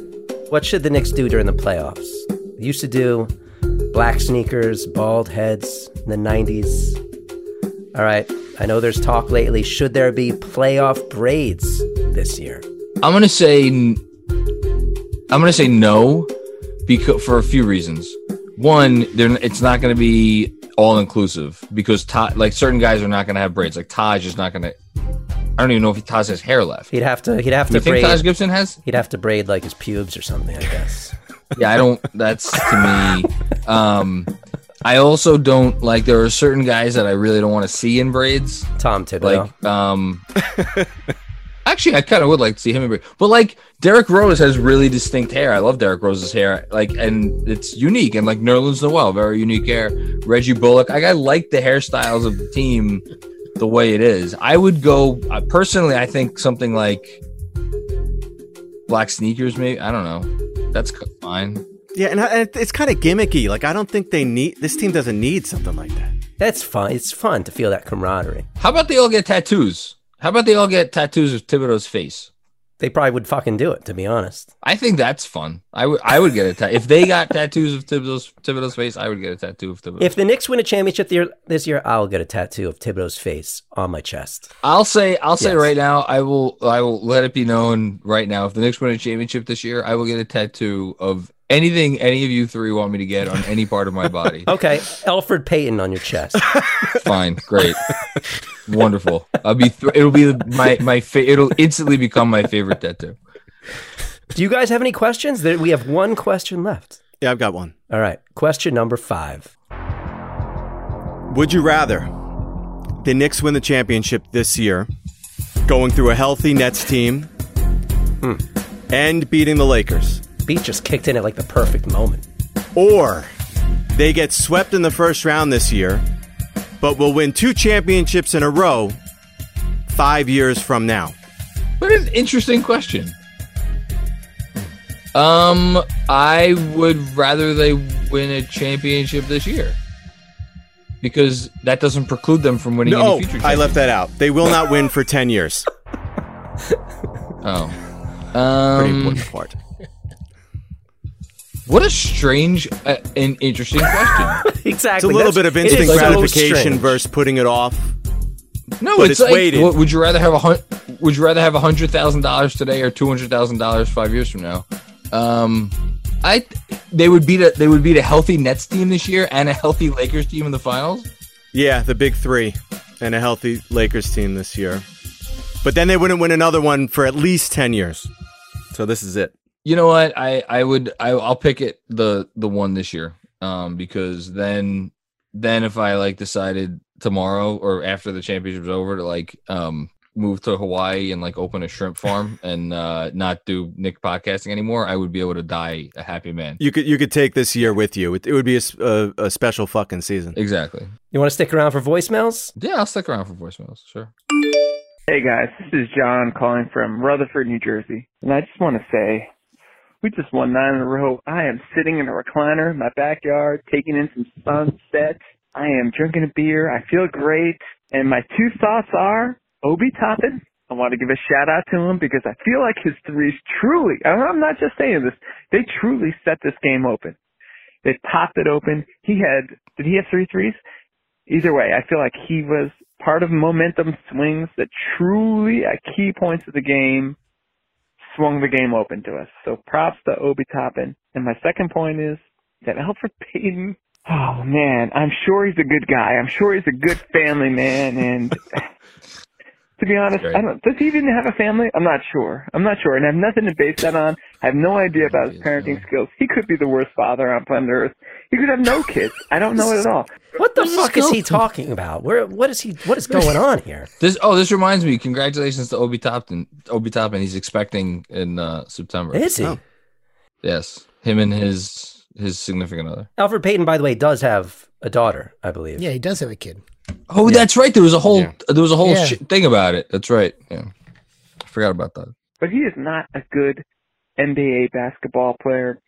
What should the Knicks do during the playoffs? They used to do black sneakers, bald heads in the 90s. All right. I know there's talk lately. Should there be playoff braids this year? I'm gonna say I'm gonna say no because for a few reasons one it's not gonna be all inclusive because like certain guys are not gonna have braids like Taj is not gonna I don't even know if Taj has hair left He'd have to. He'd have you to think braid. Taj Gibson has He'd have to braid like his pubes or something. I guess. yeah i don't that's to me um i also don't like there are certain guys that i really don't want to see in braids Tom Thibodeau. like um actually i kind of would like to see him in braids but like derrick rose has really distinct hair i love derrick rose's hair like and it's unique and like nerlens noel very unique hair reggie bullock like i like the hairstyles of the team the way it is i would go uh, personally i think something like black sneakers maybe i don't know that's fine Yeah, and, I, and it's kind of gimmicky. Like I don't think they need this team doesn't need something like that. That's fun. It's fun to feel that camaraderie. How about they all get tattoos? How about they all get tattoos of Thibodeau's face? They probably would fucking do it, to be honest. I think that's fun. I would I would get a tattoo if they got tattoos of Thibodeau's Thibodeau's face. I would get a tattoo of Thibodeau. If the Knicks win a championship the year, this year, I'll get a tattoo of Thibodeau's face on my chest. I'll say I'll say right now I will I will let it be known right now if the Knicks win a championship this year I will get a tattoo of anything any of you three want me to get on any part of my body. Okay, Elfrid Payton on your chest. Fine, great, wonderful. I'll be th- it'll be my my fa- it'll instantly become my favorite tattoo. Do you guys have any questions? There- We have one question left. Yeah, I've got one. All right, question number five. Would you rather the Knicks win the championship this year, going through a healthy Nets team, hmm. and beating the Lakers, Beat just kicked in at like the perfect moment. or they get swept in the first round this year, but will win two championships in a row five years from now? What an interesting question. Um, I would rather they win a championship this year because that doesn't preclude them from winning No, any future. I left that out. They will not win for 10 years. Oh, Pretty um, important part. What a strange uh, and interesting question. Exactly. It's a little That's- bit of instant gratification strange. versus putting it off. No, But it's, it's like, weighted. what- would you rather have a hun- Would you rather have a hundred thousand dollars today or two hundred thousand dollars five years from now? Um, I they would beat a they would beat a healthy Nets team this year and a healthy Lakers team in the finals. Yeah, the big three and a healthy Lakers team this year. But then they wouldn't win another one for at least 10 years. So this is it. You know what? I I would I I'll pick it the the one this year. Um because then then if I like decided tomorrow or after the championship's over to like um move to Hawaii and like open a shrimp farm and uh not do Nick podcasting anymore, I would be able to die a happy man. You could you could take this year with you. It, it would be a a special fucking season. Exactly. You want to stick around for voicemails? Yeah, I'll stick around for voicemails. Sure. Hey guys, this is John calling from Rutherford, New Jersey. And I just want to say, we just won nine in a row. I am sitting in a recliner in my backyard, taking in some sunset. I am drinking a beer. I feel great. And my two thoughts are, Obi Toppin. I want to give a shout out to him because I feel like his threes truly, I'm not just saying this, they truly set this game open. They popped it open. He had, did he have three threes? Either way, I feel like he was part of momentum swings that truly at key points of the game swung the game open to us. So props to Obi Toppin. And my second point is that Elfrid Payton, oh man, I'm sure he's a good guy. I'm sure he's a good family man. And to be honest, Great. I don't, does he even have a family? I'm not sure. I'm not sure. And I have nothing to base that on. I have no idea about his parenting skills. He could be the worst father on planet Earth. He could have no kids. I don't know it at all. What the fuck is he talking about? Where? What is he? What is going on here? This oh, this reminds me. Congratulations to Obi Toppin. Obi Toppin. He's expecting in uh, September. Is he? Oh. Yes, him and his his significant other. Elfrid Payton, by the way, does have a daughter, I believe. Yeah, he does have a kid. Oh, that's right. There was a whole Yeah. there was a whole Yeah. shit thing about it. That's right. Yeah, I forgot about that. but he is not a good NBA basketball player.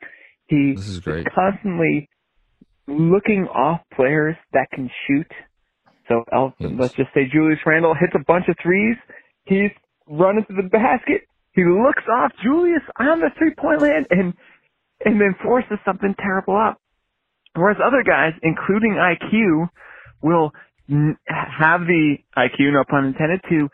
He This is great. constantly looking off players that can shoot. So let's just say Julius Randle hits a bunch of threes. He's running to the basket. He looks off Julius on the three point land and and then forces something terrible up. Whereas other guys, including IQ, will n- have the IQ, no pun intended, to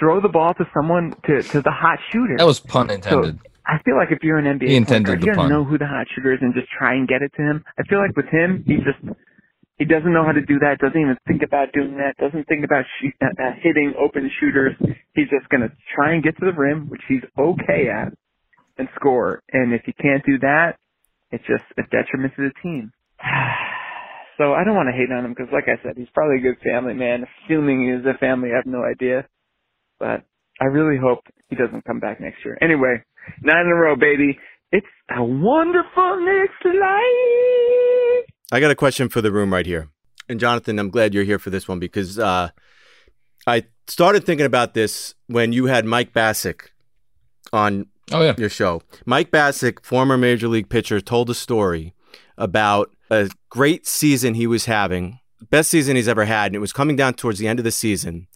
throw the ball to someone to to the hot shooter. That was pun intended. I feel like if you're an NBA He intended the you gotta know who the hot shooter is and just try and get it to him. I feel like with him, he just he doesn't know how to do that. Doesn't even think about doing that. Doesn't think about shoot, uh, uh, hitting open shooters. He's just gonna try and get to the rim, which he's okay at, and score. And if he can't do that, it's just a detriment to the team. so I don't want to hate on him because, like I said, he's probably a good family man. Assuming he's a family, I have no idea. But I really hope he doesn't come back next year. Anyway, nine in a row, baby. It's a wonderful next life. I got a question for the room right here. And Jonathan, I'm glad you're here for this one because uh, I started thinking about this when you had Mike Bassick on Oh yeah. your show. Mike Bassick, former major league pitcher, told a story about a great season he was having, best season he's ever had, and it was coming down towards the end of the season.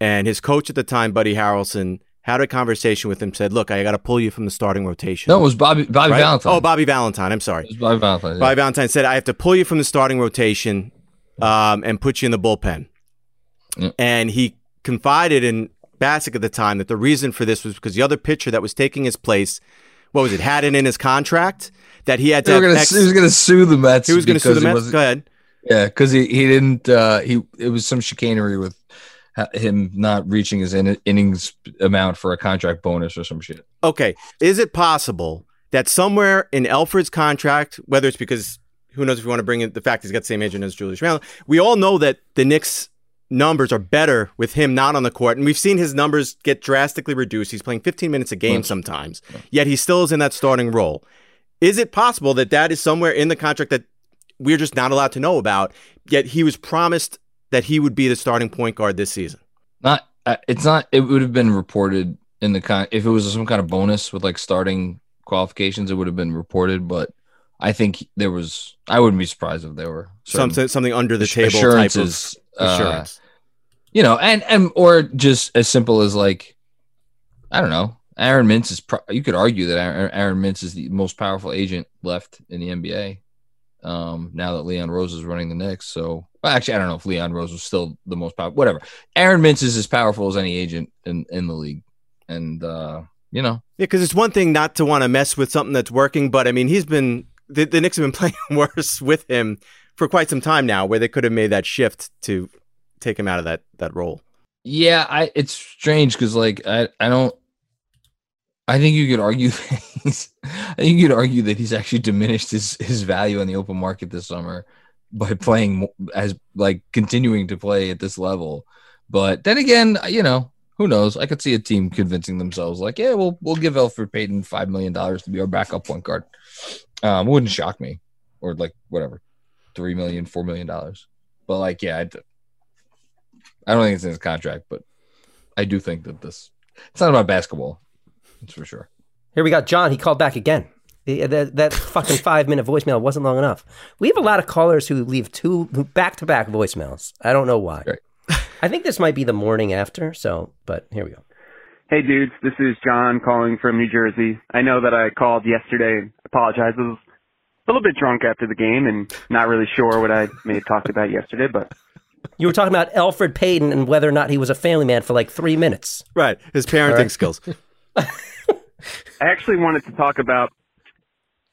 And his coach at the time, Buddy Harrelson, had a conversation with him, said, Look, I got to pull you from the starting rotation. No, it was Bobby Bobby Right? Valentine. Oh, Bobby Valentine. I'm sorry. It was Bobby Valentine. yeah. Bobby Valentine said, I have to pull you from the starting rotation um, and put you in the bullpen. Yeah. And he confided in Bassick at the time that the reason for this was because the other pitcher that was taking his place, what was it, had it in his contract that he had to They were have gonna, X- he was going to sue the Mets. he was going to sue the Mets. Go ahead. Yeah, because he, he didn't. Uh, he it was some chicanery with him not reaching his in- innings amount for a contract bonus or some shit. Okay. Is it possible that somewhere in Elfrid's contract, whether it's because who knows if you want to bring in the fact he's got the same agent as Julius Randle, we all know that the Knicks numbers are better with him not on the court. And we've seen his numbers get drastically reduced. He's playing 15 minutes a game sometimes, yet he still is in that starting role. Is it possible that that is somewhere in the contract that we're just not allowed to know about, yet he was promised that he would be the starting point guard this season? Not. Uh, it's not. It would have been reported in the con. If it was some kind of bonus with like starting qualifications, it would have been reported. But I think there was. I wouldn't be surprised if there were Something, something under the table type of assurances. uh, you know, and and or just as simple as like, I don't know. Aaron Mintz is. Pro- you could argue that Aaron, Aaron Mintz is the most powerful agent left in the NBA. Um, now that Leon Rose is running the Knicks, so well, actually, I don't know if Leon Rose was still the most powerful. Whatever. Aaron Mintz is as powerful as any agent in in the league, and uh, you know, Yeah, because it's one thing not to want to mess with something that's working, but I mean, he's been the, the Knicks have been playing worse with him for quite some time now, where they could have made that shift to take him out of that that role. Yeah, I it's strange because like I I don't I think you could argue that he's I think you could argue that he's actually diminished his his value in the open market this summer by playing as like continuing to play at this level. But then again, you know, who knows? I could see a team convincing themselves like, yeah, we'll we'll give Elfrid Payton five million dollars to be our backup point guard. Um, wouldn't shock me, or like whatever, three million, four million dollars. But like, yeah, I don't think it's in his contract, but I do think that this it's not about basketball. That's for sure. Here we got John. He called back again. The- That, that fucking five minute voicemail wasn't long enough. We have a lot of callers who leave two back to back voicemails. I don't know why. Right. I think this might be the morning after. So, but here we go. Hey dudes, this is John calling from New Jersey. I know that I called yesterday. I apologize. I was a little bit drunk after the game and not really sure what I may have talked about yesterday, but You were talking about Elfrid Payton and whether or not he was a family man for like three minutes. Right. His parenting right. skills. I actually wanted to talk about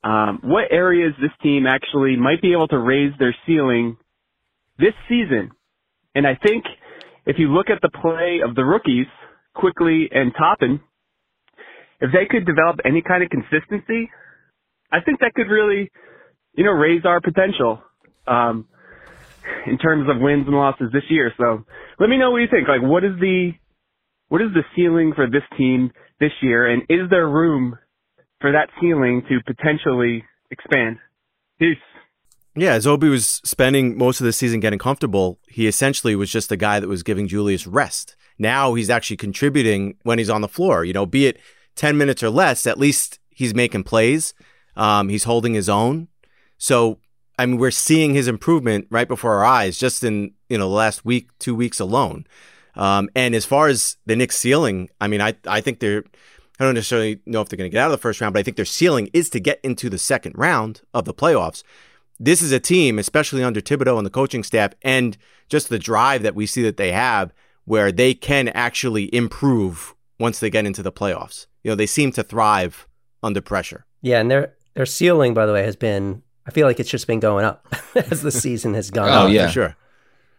um, what areas this team actually might be able to raise their ceiling this season. And I think if you look at the play of the rookies, Quickley and Toppin, if they could develop any kind of consistency, I think that could really, you know, raise our potential um, in terms of wins and losses this year. So let me know what you think. Like, what is the what is the ceiling for this team this year, and is there room for that ceiling to potentially expand? Peace. Yeah, as Obi was spending most of the season getting comfortable, he essentially was just the guy that was giving Julius rest. Now he's actually contributing when he's on the floor. You know, be it 10 minutes or less, at least he's making plays. Um, he's holding his own. So, I mean, we're seeing his improvement right before our eyes just in, you know, the last week, two weeks alone. Um, and as far as the Knicks ceiling, I mean, I, I think they're, I don't necessarily know if they're going to get out of the first round, but I think their ceiling is to get into the second round of the playoffs this is a team, especially under Thibodeau and the coaching staff, and just the drive that we see that they have, where they can actually improve once they get into the playoffs. You know, they seem to thrive under pressure. Yeah, and their their ceiling, by the way, has been. I feel like it's just been going up as the season has gone. Oh, on. yeah. for sure.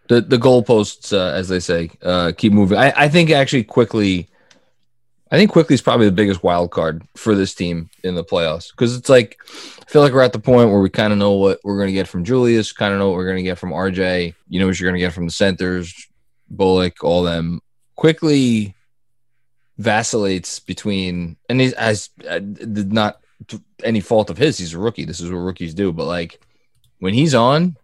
the the goalposts, uh, as they say, uh, keep moving. I, I think actually Quickley, I think Quickley is probably the biggest wild card for this team in the playoffs because it's like I feel like we're at the point where we kind of know what we're going to get from Julius, kind of know what we're going to get from RJ. You know what you're going to get from the centers, Bullock, all them. Quickley vacillates between, and he's as uh, not any fault of his. He's a rookie. This is what rookies do. But like when he's on,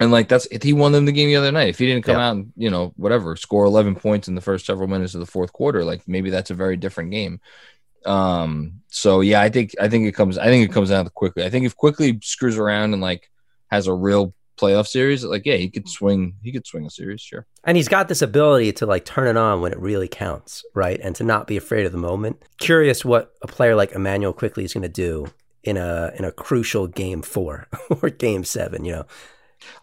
and like that's if he won them the game the other night. If he didn't come Yeah. out and you know whatever score eleven points in the first several minutes of the fourth quarter, like maybe that's a very different game. Um. So yeah, I think I think it comes. I think it comes down to Quickley. I think if Quickley screws around and like has a real playoff series, like yeah, he could swing. He could swing a series, sure. And he's got this ability to like turn it on when it really counts, right? And to not be afraid of the moment. Curious what a player like Immanuel Quickley is going to do in a in a crucial game four or game seven. You know,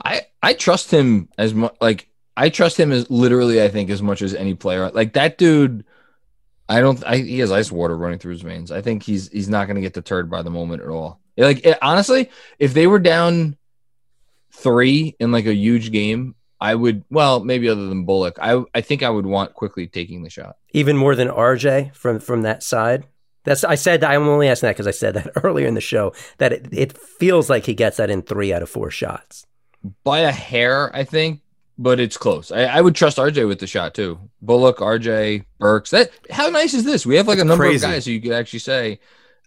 I I trust him as much. Like I trust him as literally. I think as much as any player. Like that dude. I don't. I, he has ice water running through his veins. I think he's he's not going to get deterred by the moment at all. Like it, honestly, if they were down three in like a huge game, I would. Well, maybe other than Bullock, I I think I would want Quickley taking the shot. even more than RJ from from that side. That's I said I'm only asking that because I said that earlier in the show that it, it feels like he gets that in three out of four shots. By a hair, I think, but it's close. I, I would trust RJ with the shot too. Bullock, RJ, Burks. That how nice is this? We have like a number crazy. of guys who you could actually say,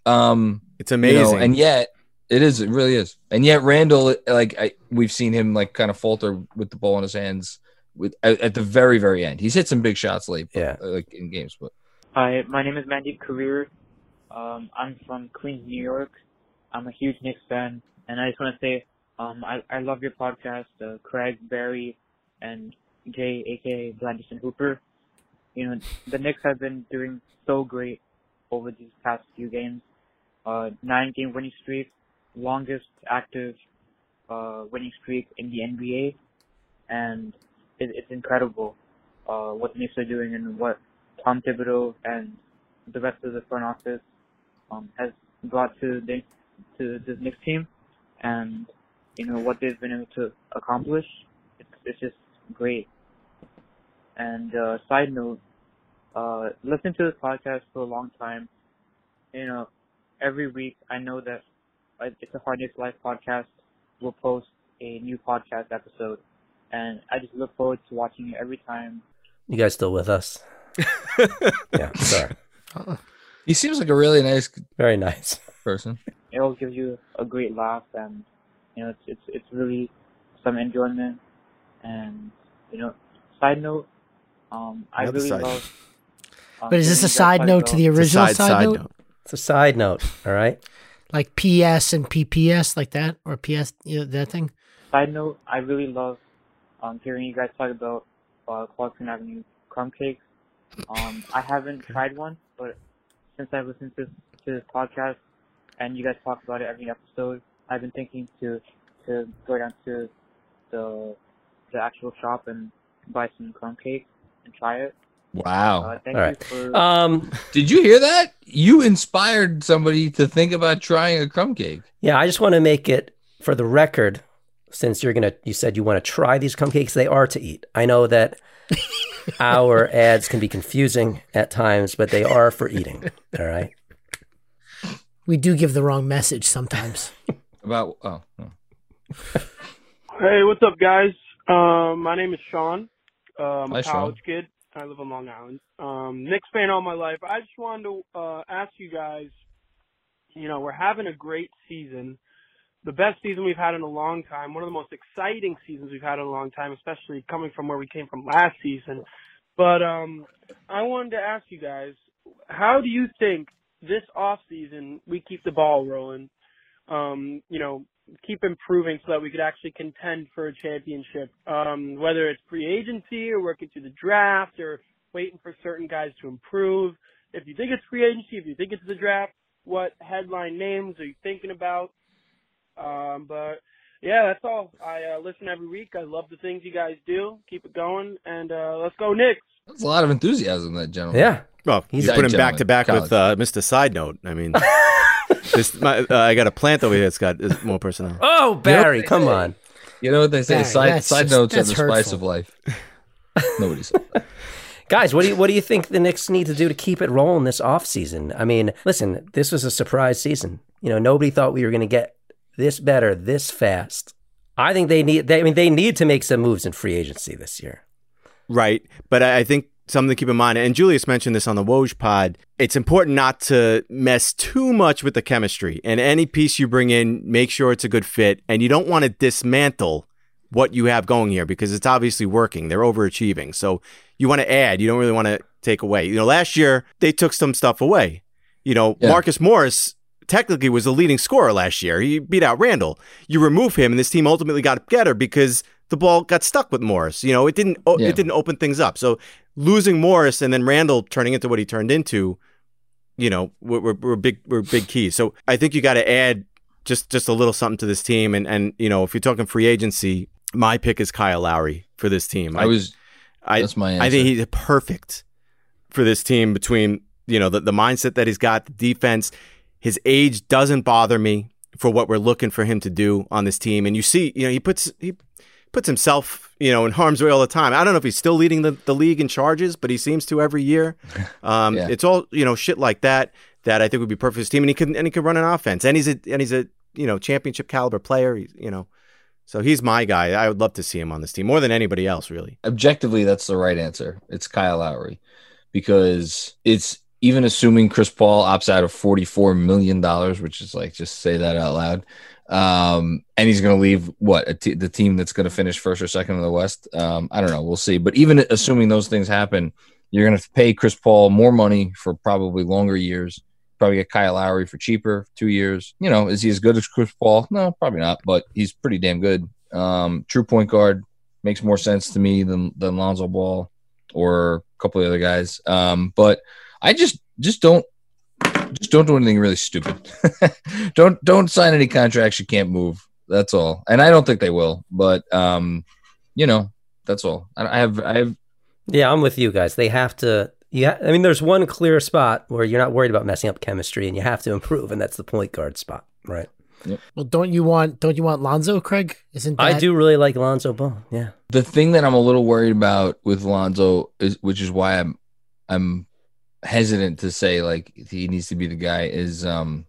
um, It's you know, amazing. and yet it is. It really is. And yet Randle, like I, we've seen him like kind of falter with the ball in his hands with at, at the very very end. He's hit some big shots late, but, Yeah. like in games, but. Hi, my name is Mandy Kareer. Um, I'm from Queens, New York. I'm a huge Knicks fan, and I just want to say um, I, I love your podcast, uh, Craig, Barry, and Jay, aka Blandison Hooper. You know, the Knicks have been doing so great over these past few games. Uh, nine game winning streak, longest active uh, winning streak in the NBA, and it, it's incredible uh, what the Knicks are doing and what Tom Thibodeau and the rest of the front office um, has brought to the to this Knicks team, and you know what they've been able to accomplish. It's it's just great. And uh, side note, uh, listen to this podcast for a long time. You know, every week I know that uh, it's a Hard Knicks Life podcast will post a new podcast episode, and I just look forward to watching it every time. You guys still with us? yeah, sorry. He seems like a really nice Very nice. person. It will give you a great laugh, and you know, it's it's it's really some enjoyment. And you know, side note, um, I Another really side love. um, But is this a side talk note to about- the It's a original side, side, side note? note. It's a side note, all right? Like PS and PPS, like that, or PS, you know, that thing. Side note, I really love um, hearing you guys talk about uh, Clarkson Avenue crumb cakes. Um, I haven't tried one, but since I've listened to, to this podcast and you guys talk about it every episode, I've been thinking to to go down to the the actual shop and buy some crumb cake and try it. Wow. Uh, thank All you right. for Um, Did you hear that? You inspired somebody to think about trying a crumb cake. yeah, I just want to make it for the record, since you're gonna, you said you want to try these crumb cakes They are to eat. I know that our ads can be confusing at times, but they are for eating. All right. We do give the wrong message sometimes. About oh, oh. Hey, what's up, guys? Um, my name is Sean. I'm Hi, a Sean. college kid. I live on Long Island. Um, Knicks fan all my life. I just wanted to uh, ask you guys. You know, we're having a great season, the best season we've had in a long time. One of the most exciting seasons we've had in a long time, especially coming from where we came from last season. But um, I wanted to ask you guys, how do you think this off season we keep the ball rolling? Um, you know, keep improving so that we could actually contend for a championship. Um, whether it's free agency or working through the draft or waiting for certain guys to improve. If you think it's free agency, if you think it's the draft, what headline names are you thinking about? Um, but yeah, that's all. I uh, listen every week. I love the things you guys do. Keep it going, and uh, let's go Knicks. That's a lot of enthusiasm, that gentleman. Yeah. Well, He's you put him back to back with uh, Mr. Side Note. I mean, this, my, uh, I got a plant over here that's got is more personality. Oh, Barry, come on. You know what they say? Barry, side side just- notes are that's the spice of life. Nobody said that. Guys, what do you what do you think the Knicks need to do to keep it rolling this offseason? I mean, listen, this was a surprise season. You know, nobody thought we were going to get this better this fast. I think they need they, I mean they need to make some moves in free agency this year. Right. But I, I think something to keep in mind, and Julius mentioned this on the Woj pod, it's important not to mess too much with the chemistry. And any piece you bring in, make sure it's a good fit. And you don't want to dismantle what you have going here because it's obviously working. They're overachieving. So you want to add, you don't really want to take away. You know, last year they took some stuff away. You know, Yeah. Marcus Morris technically was the leading scorer last year. He beat out Randle. You remove him, and this team ultimately got better because the ball got stuck with Morris. You know, it didn't o- Yeah. it didn't open things up. So losing Morris and then Randle turning into what he turned into, you know, were, big were big keys. So I think you got to add just just a little something to this team. And and you know, if you're talking free agency, my pick is Kyle Lowry for this team. I was I, that's my I think answer. he's perfect for this team between, you know, the, the mindset that he's got, the defense. His age doesn't bother me for what we're looking for him to do on this team. And you see, you know, he puts he puts himself, you know, in harm's way all the time. I don't know if he's still leading the, the league in charges, but he seems to every year. Um, Yeah. It's all, you know, shit like that that I think would be perfect for his team. And he can and he can run an offense. And he's a and he's a, you know, championship caliber player. He's, you know. So he's my guy. I would love to see him on this team more than anybody else, really. objectively that's the right answer. It's Kyle Lowry because it's even assuming Chris Paul opts out of forty-four million dollars, which is like just say that out loud. Um, and he's going to leave what the team that's going to finish first or second in the West. Um, I don't know. We'll see. But even assuming those things happen, you're going to pay Chris Paul more money for probably longer years. Probably get Kyle Lowry for cheaper, two years. You know, is he as good as Chris Paul? No, probably not. But he's pretty damn good. Um, true point guard makes more sense to me than than Lonzo Ball or a couple of other guys. Um, but I just just don't just don't do anything really stupid. don't don't sign any contracts you can't move. That's all. And I don't think they will. But um, you know, that's all. I I have I have Yeah, I'm with you guys. They have to. Yeah, I mean, there's one clear spot where you're not worried about messing up chemistry, and you have to improve, and that's the point guard spot, right? Well, don't you want don't you want Lonzo, Craig? Isn't that, I do really like Lonzo Ball. Yeah. The thing that I'm a little worried about with Lonzo is, which is why I'm, I'm hesitant to say like he needs to be the guy. Is um,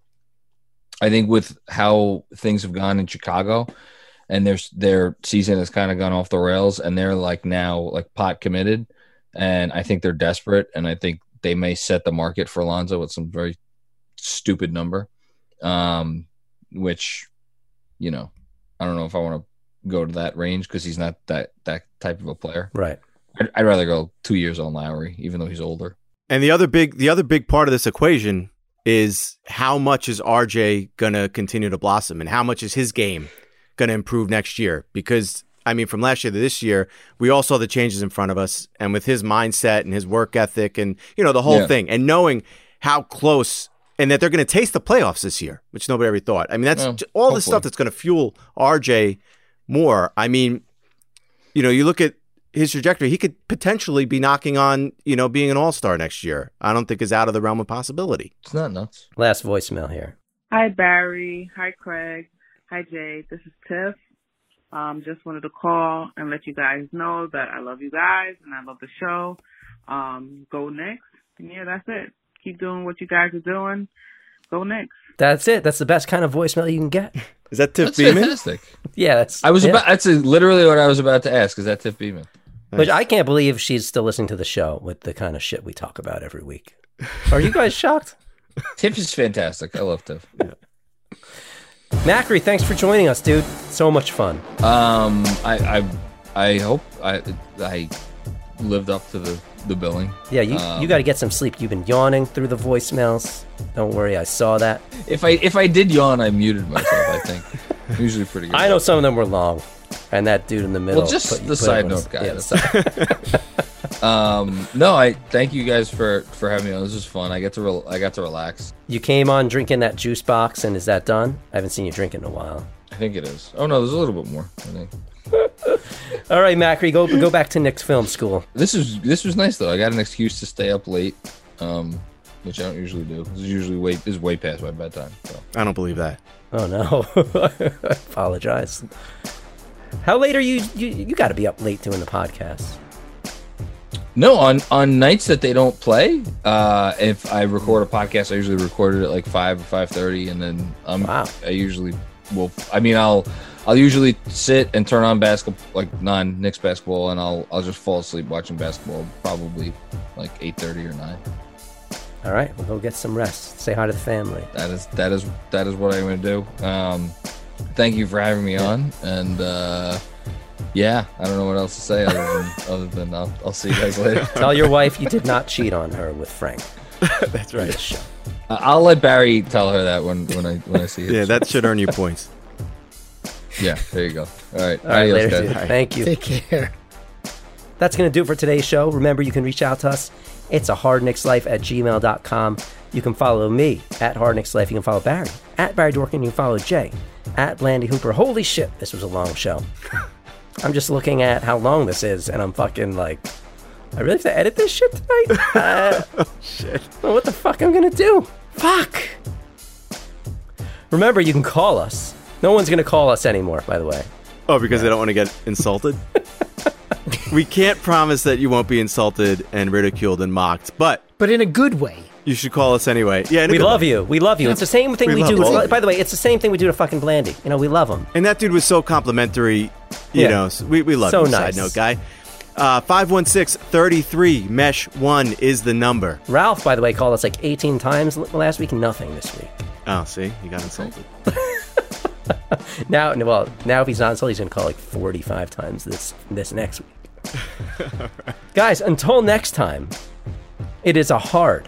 I think with how things have gone in Chicago, and their their season has kind of gone off the rails, and they're like now like pot committed, and I think they're desperate, and I think they may set the market for Lonzo with some very stupid number, um, which, you know, I don't know if I want to go to that range because he's not that that type of a player. Right. I'd, I'd rather go two years on Lowry, even though he's older. And the other big the other big part of this equation is how much is RJ gonna continue to blossom and how much is his game gonna improve next year? Because I mean, from last year to this year, we all saw the changes in front of us, and with his mindset and his work ethic, and you know the whole Yeah. thing, and knowing how close and that they're going to taste the playoffs this year, which nobody ever thought. I mean, that's Well, j- all the stuff that's going to fuel RJ more. I mean, you know, you look at his trajectory; he could potentially be knocking on, you know, being an All Star Knicks year. I don't think is out of the realm of possibility. It's not nuts. Last voicemail here. Hi, Barry. Hi, Craig. Hi, Jay. This is Tiff. Um, just wanted to call and let you guys know that I love you guys and I love the show. Um, go Knicks. And yeah, that's it. Keep doing what you guys are doing. Go next. That's it. That's the best kind of voicemail you can get. Is that Tiff That's Beeman? fantastic. Yeah, that's. I was yeah. about. That's literally what I was about to ask. Is that Tiff Beeman? Which I can't believe she's still listening to the show with the kind of shit we talk about every week. Are you guys shocked? Tiff is fantastic. I love Tiff. Macri, thanks for joining us, dude. So much fun. Um, I, I, I hope I, I lived up to the the billing. Yeah, you Um, you got to get some sleep. You've been yawning through the voicemails. Don't worry, I saw that. If I if I did yawn, I muted myself. I think usually pretty good. I know some of them were long, and that dude in the middle. Well, just put- the put side note guy. yeah, the side- um, no, I thank you guys for for having me on. This was fun. I get to rel- I got to relax. you came on drinking that juice box, and is that done? I haven't seen you drink it in a while. I think it is. Oh no, there's a little bit more. I think All right, Macri, go go back to Knicks film school. this is this was nice though. I got an excuse to stay up late, um, which I don't usually do. This is usually way this is way past my bedtime. So. I don't believe that. Oh no, I apologize. How late are you? You, you got to be up late doing the podcast. No, on on nights that they don't play, uh, if I record a podcast, I usually record it at like five or five thirty, and then um, Wow. I usually will. I mean, I'll I'll usually sit and turn on basketball, like non Knicks basketball, and I'll I'll just fall asleep watching basketball, probably like eight thirty or nine. All right, we'll go get some rest. Say hi to the family. That is that is that is what I'm going to do. Um, thank you for having me on, and uh, yeah, I don't know what else to say other than other than I'll, I'll see you guys later. Tell your wife you did not cheat on her with Frank. That's right. this. Uh, I'll let Barry tell her that when when I when I see it. Yeah, that should earn you points. Yeah, there you go. All right. All right, Adios, later, guys. dude. Thank you. Take care. That's going to do it for today's show. Remember, you can reach out to us. It's a hardknickslife at gmail.com. You can follow me at hardknickslife. You can follow Barry at Barry Dorkin. You can follow Jay at Blandy Hooper. Holy shit, this was a long show. I'm just looking at how long this is, and I'm fucking like, I really have to edit this shit tonight? Uh, oh, shit. what the fuck I'm going to do? Fuck. Remember, you can call us. No one's going to call us anymore, by the way. Oh, because they don't want to get insulted? we can't promise that you won't be insulted and ridiculed and mocked, but But in a good way. You should call us anyway. Yeah, We love way. you. We love you. It's the same thing We we, do. all With, of you. by the way, it's the same thing we do to fucking Blandy. You know, we love him. And that dude was so complimentary. You Yeah. know, so we, we love So you, nice. side note guy. Uh, 516-33 mesh 1 is the number. Ralph, by the way, called us like 18 times last week. Nothing this week. Oh, see? he got insulted. Now, well, now if he's not insulted, he's going to call like 45 times this this next week. Guys, until next time, it is a hard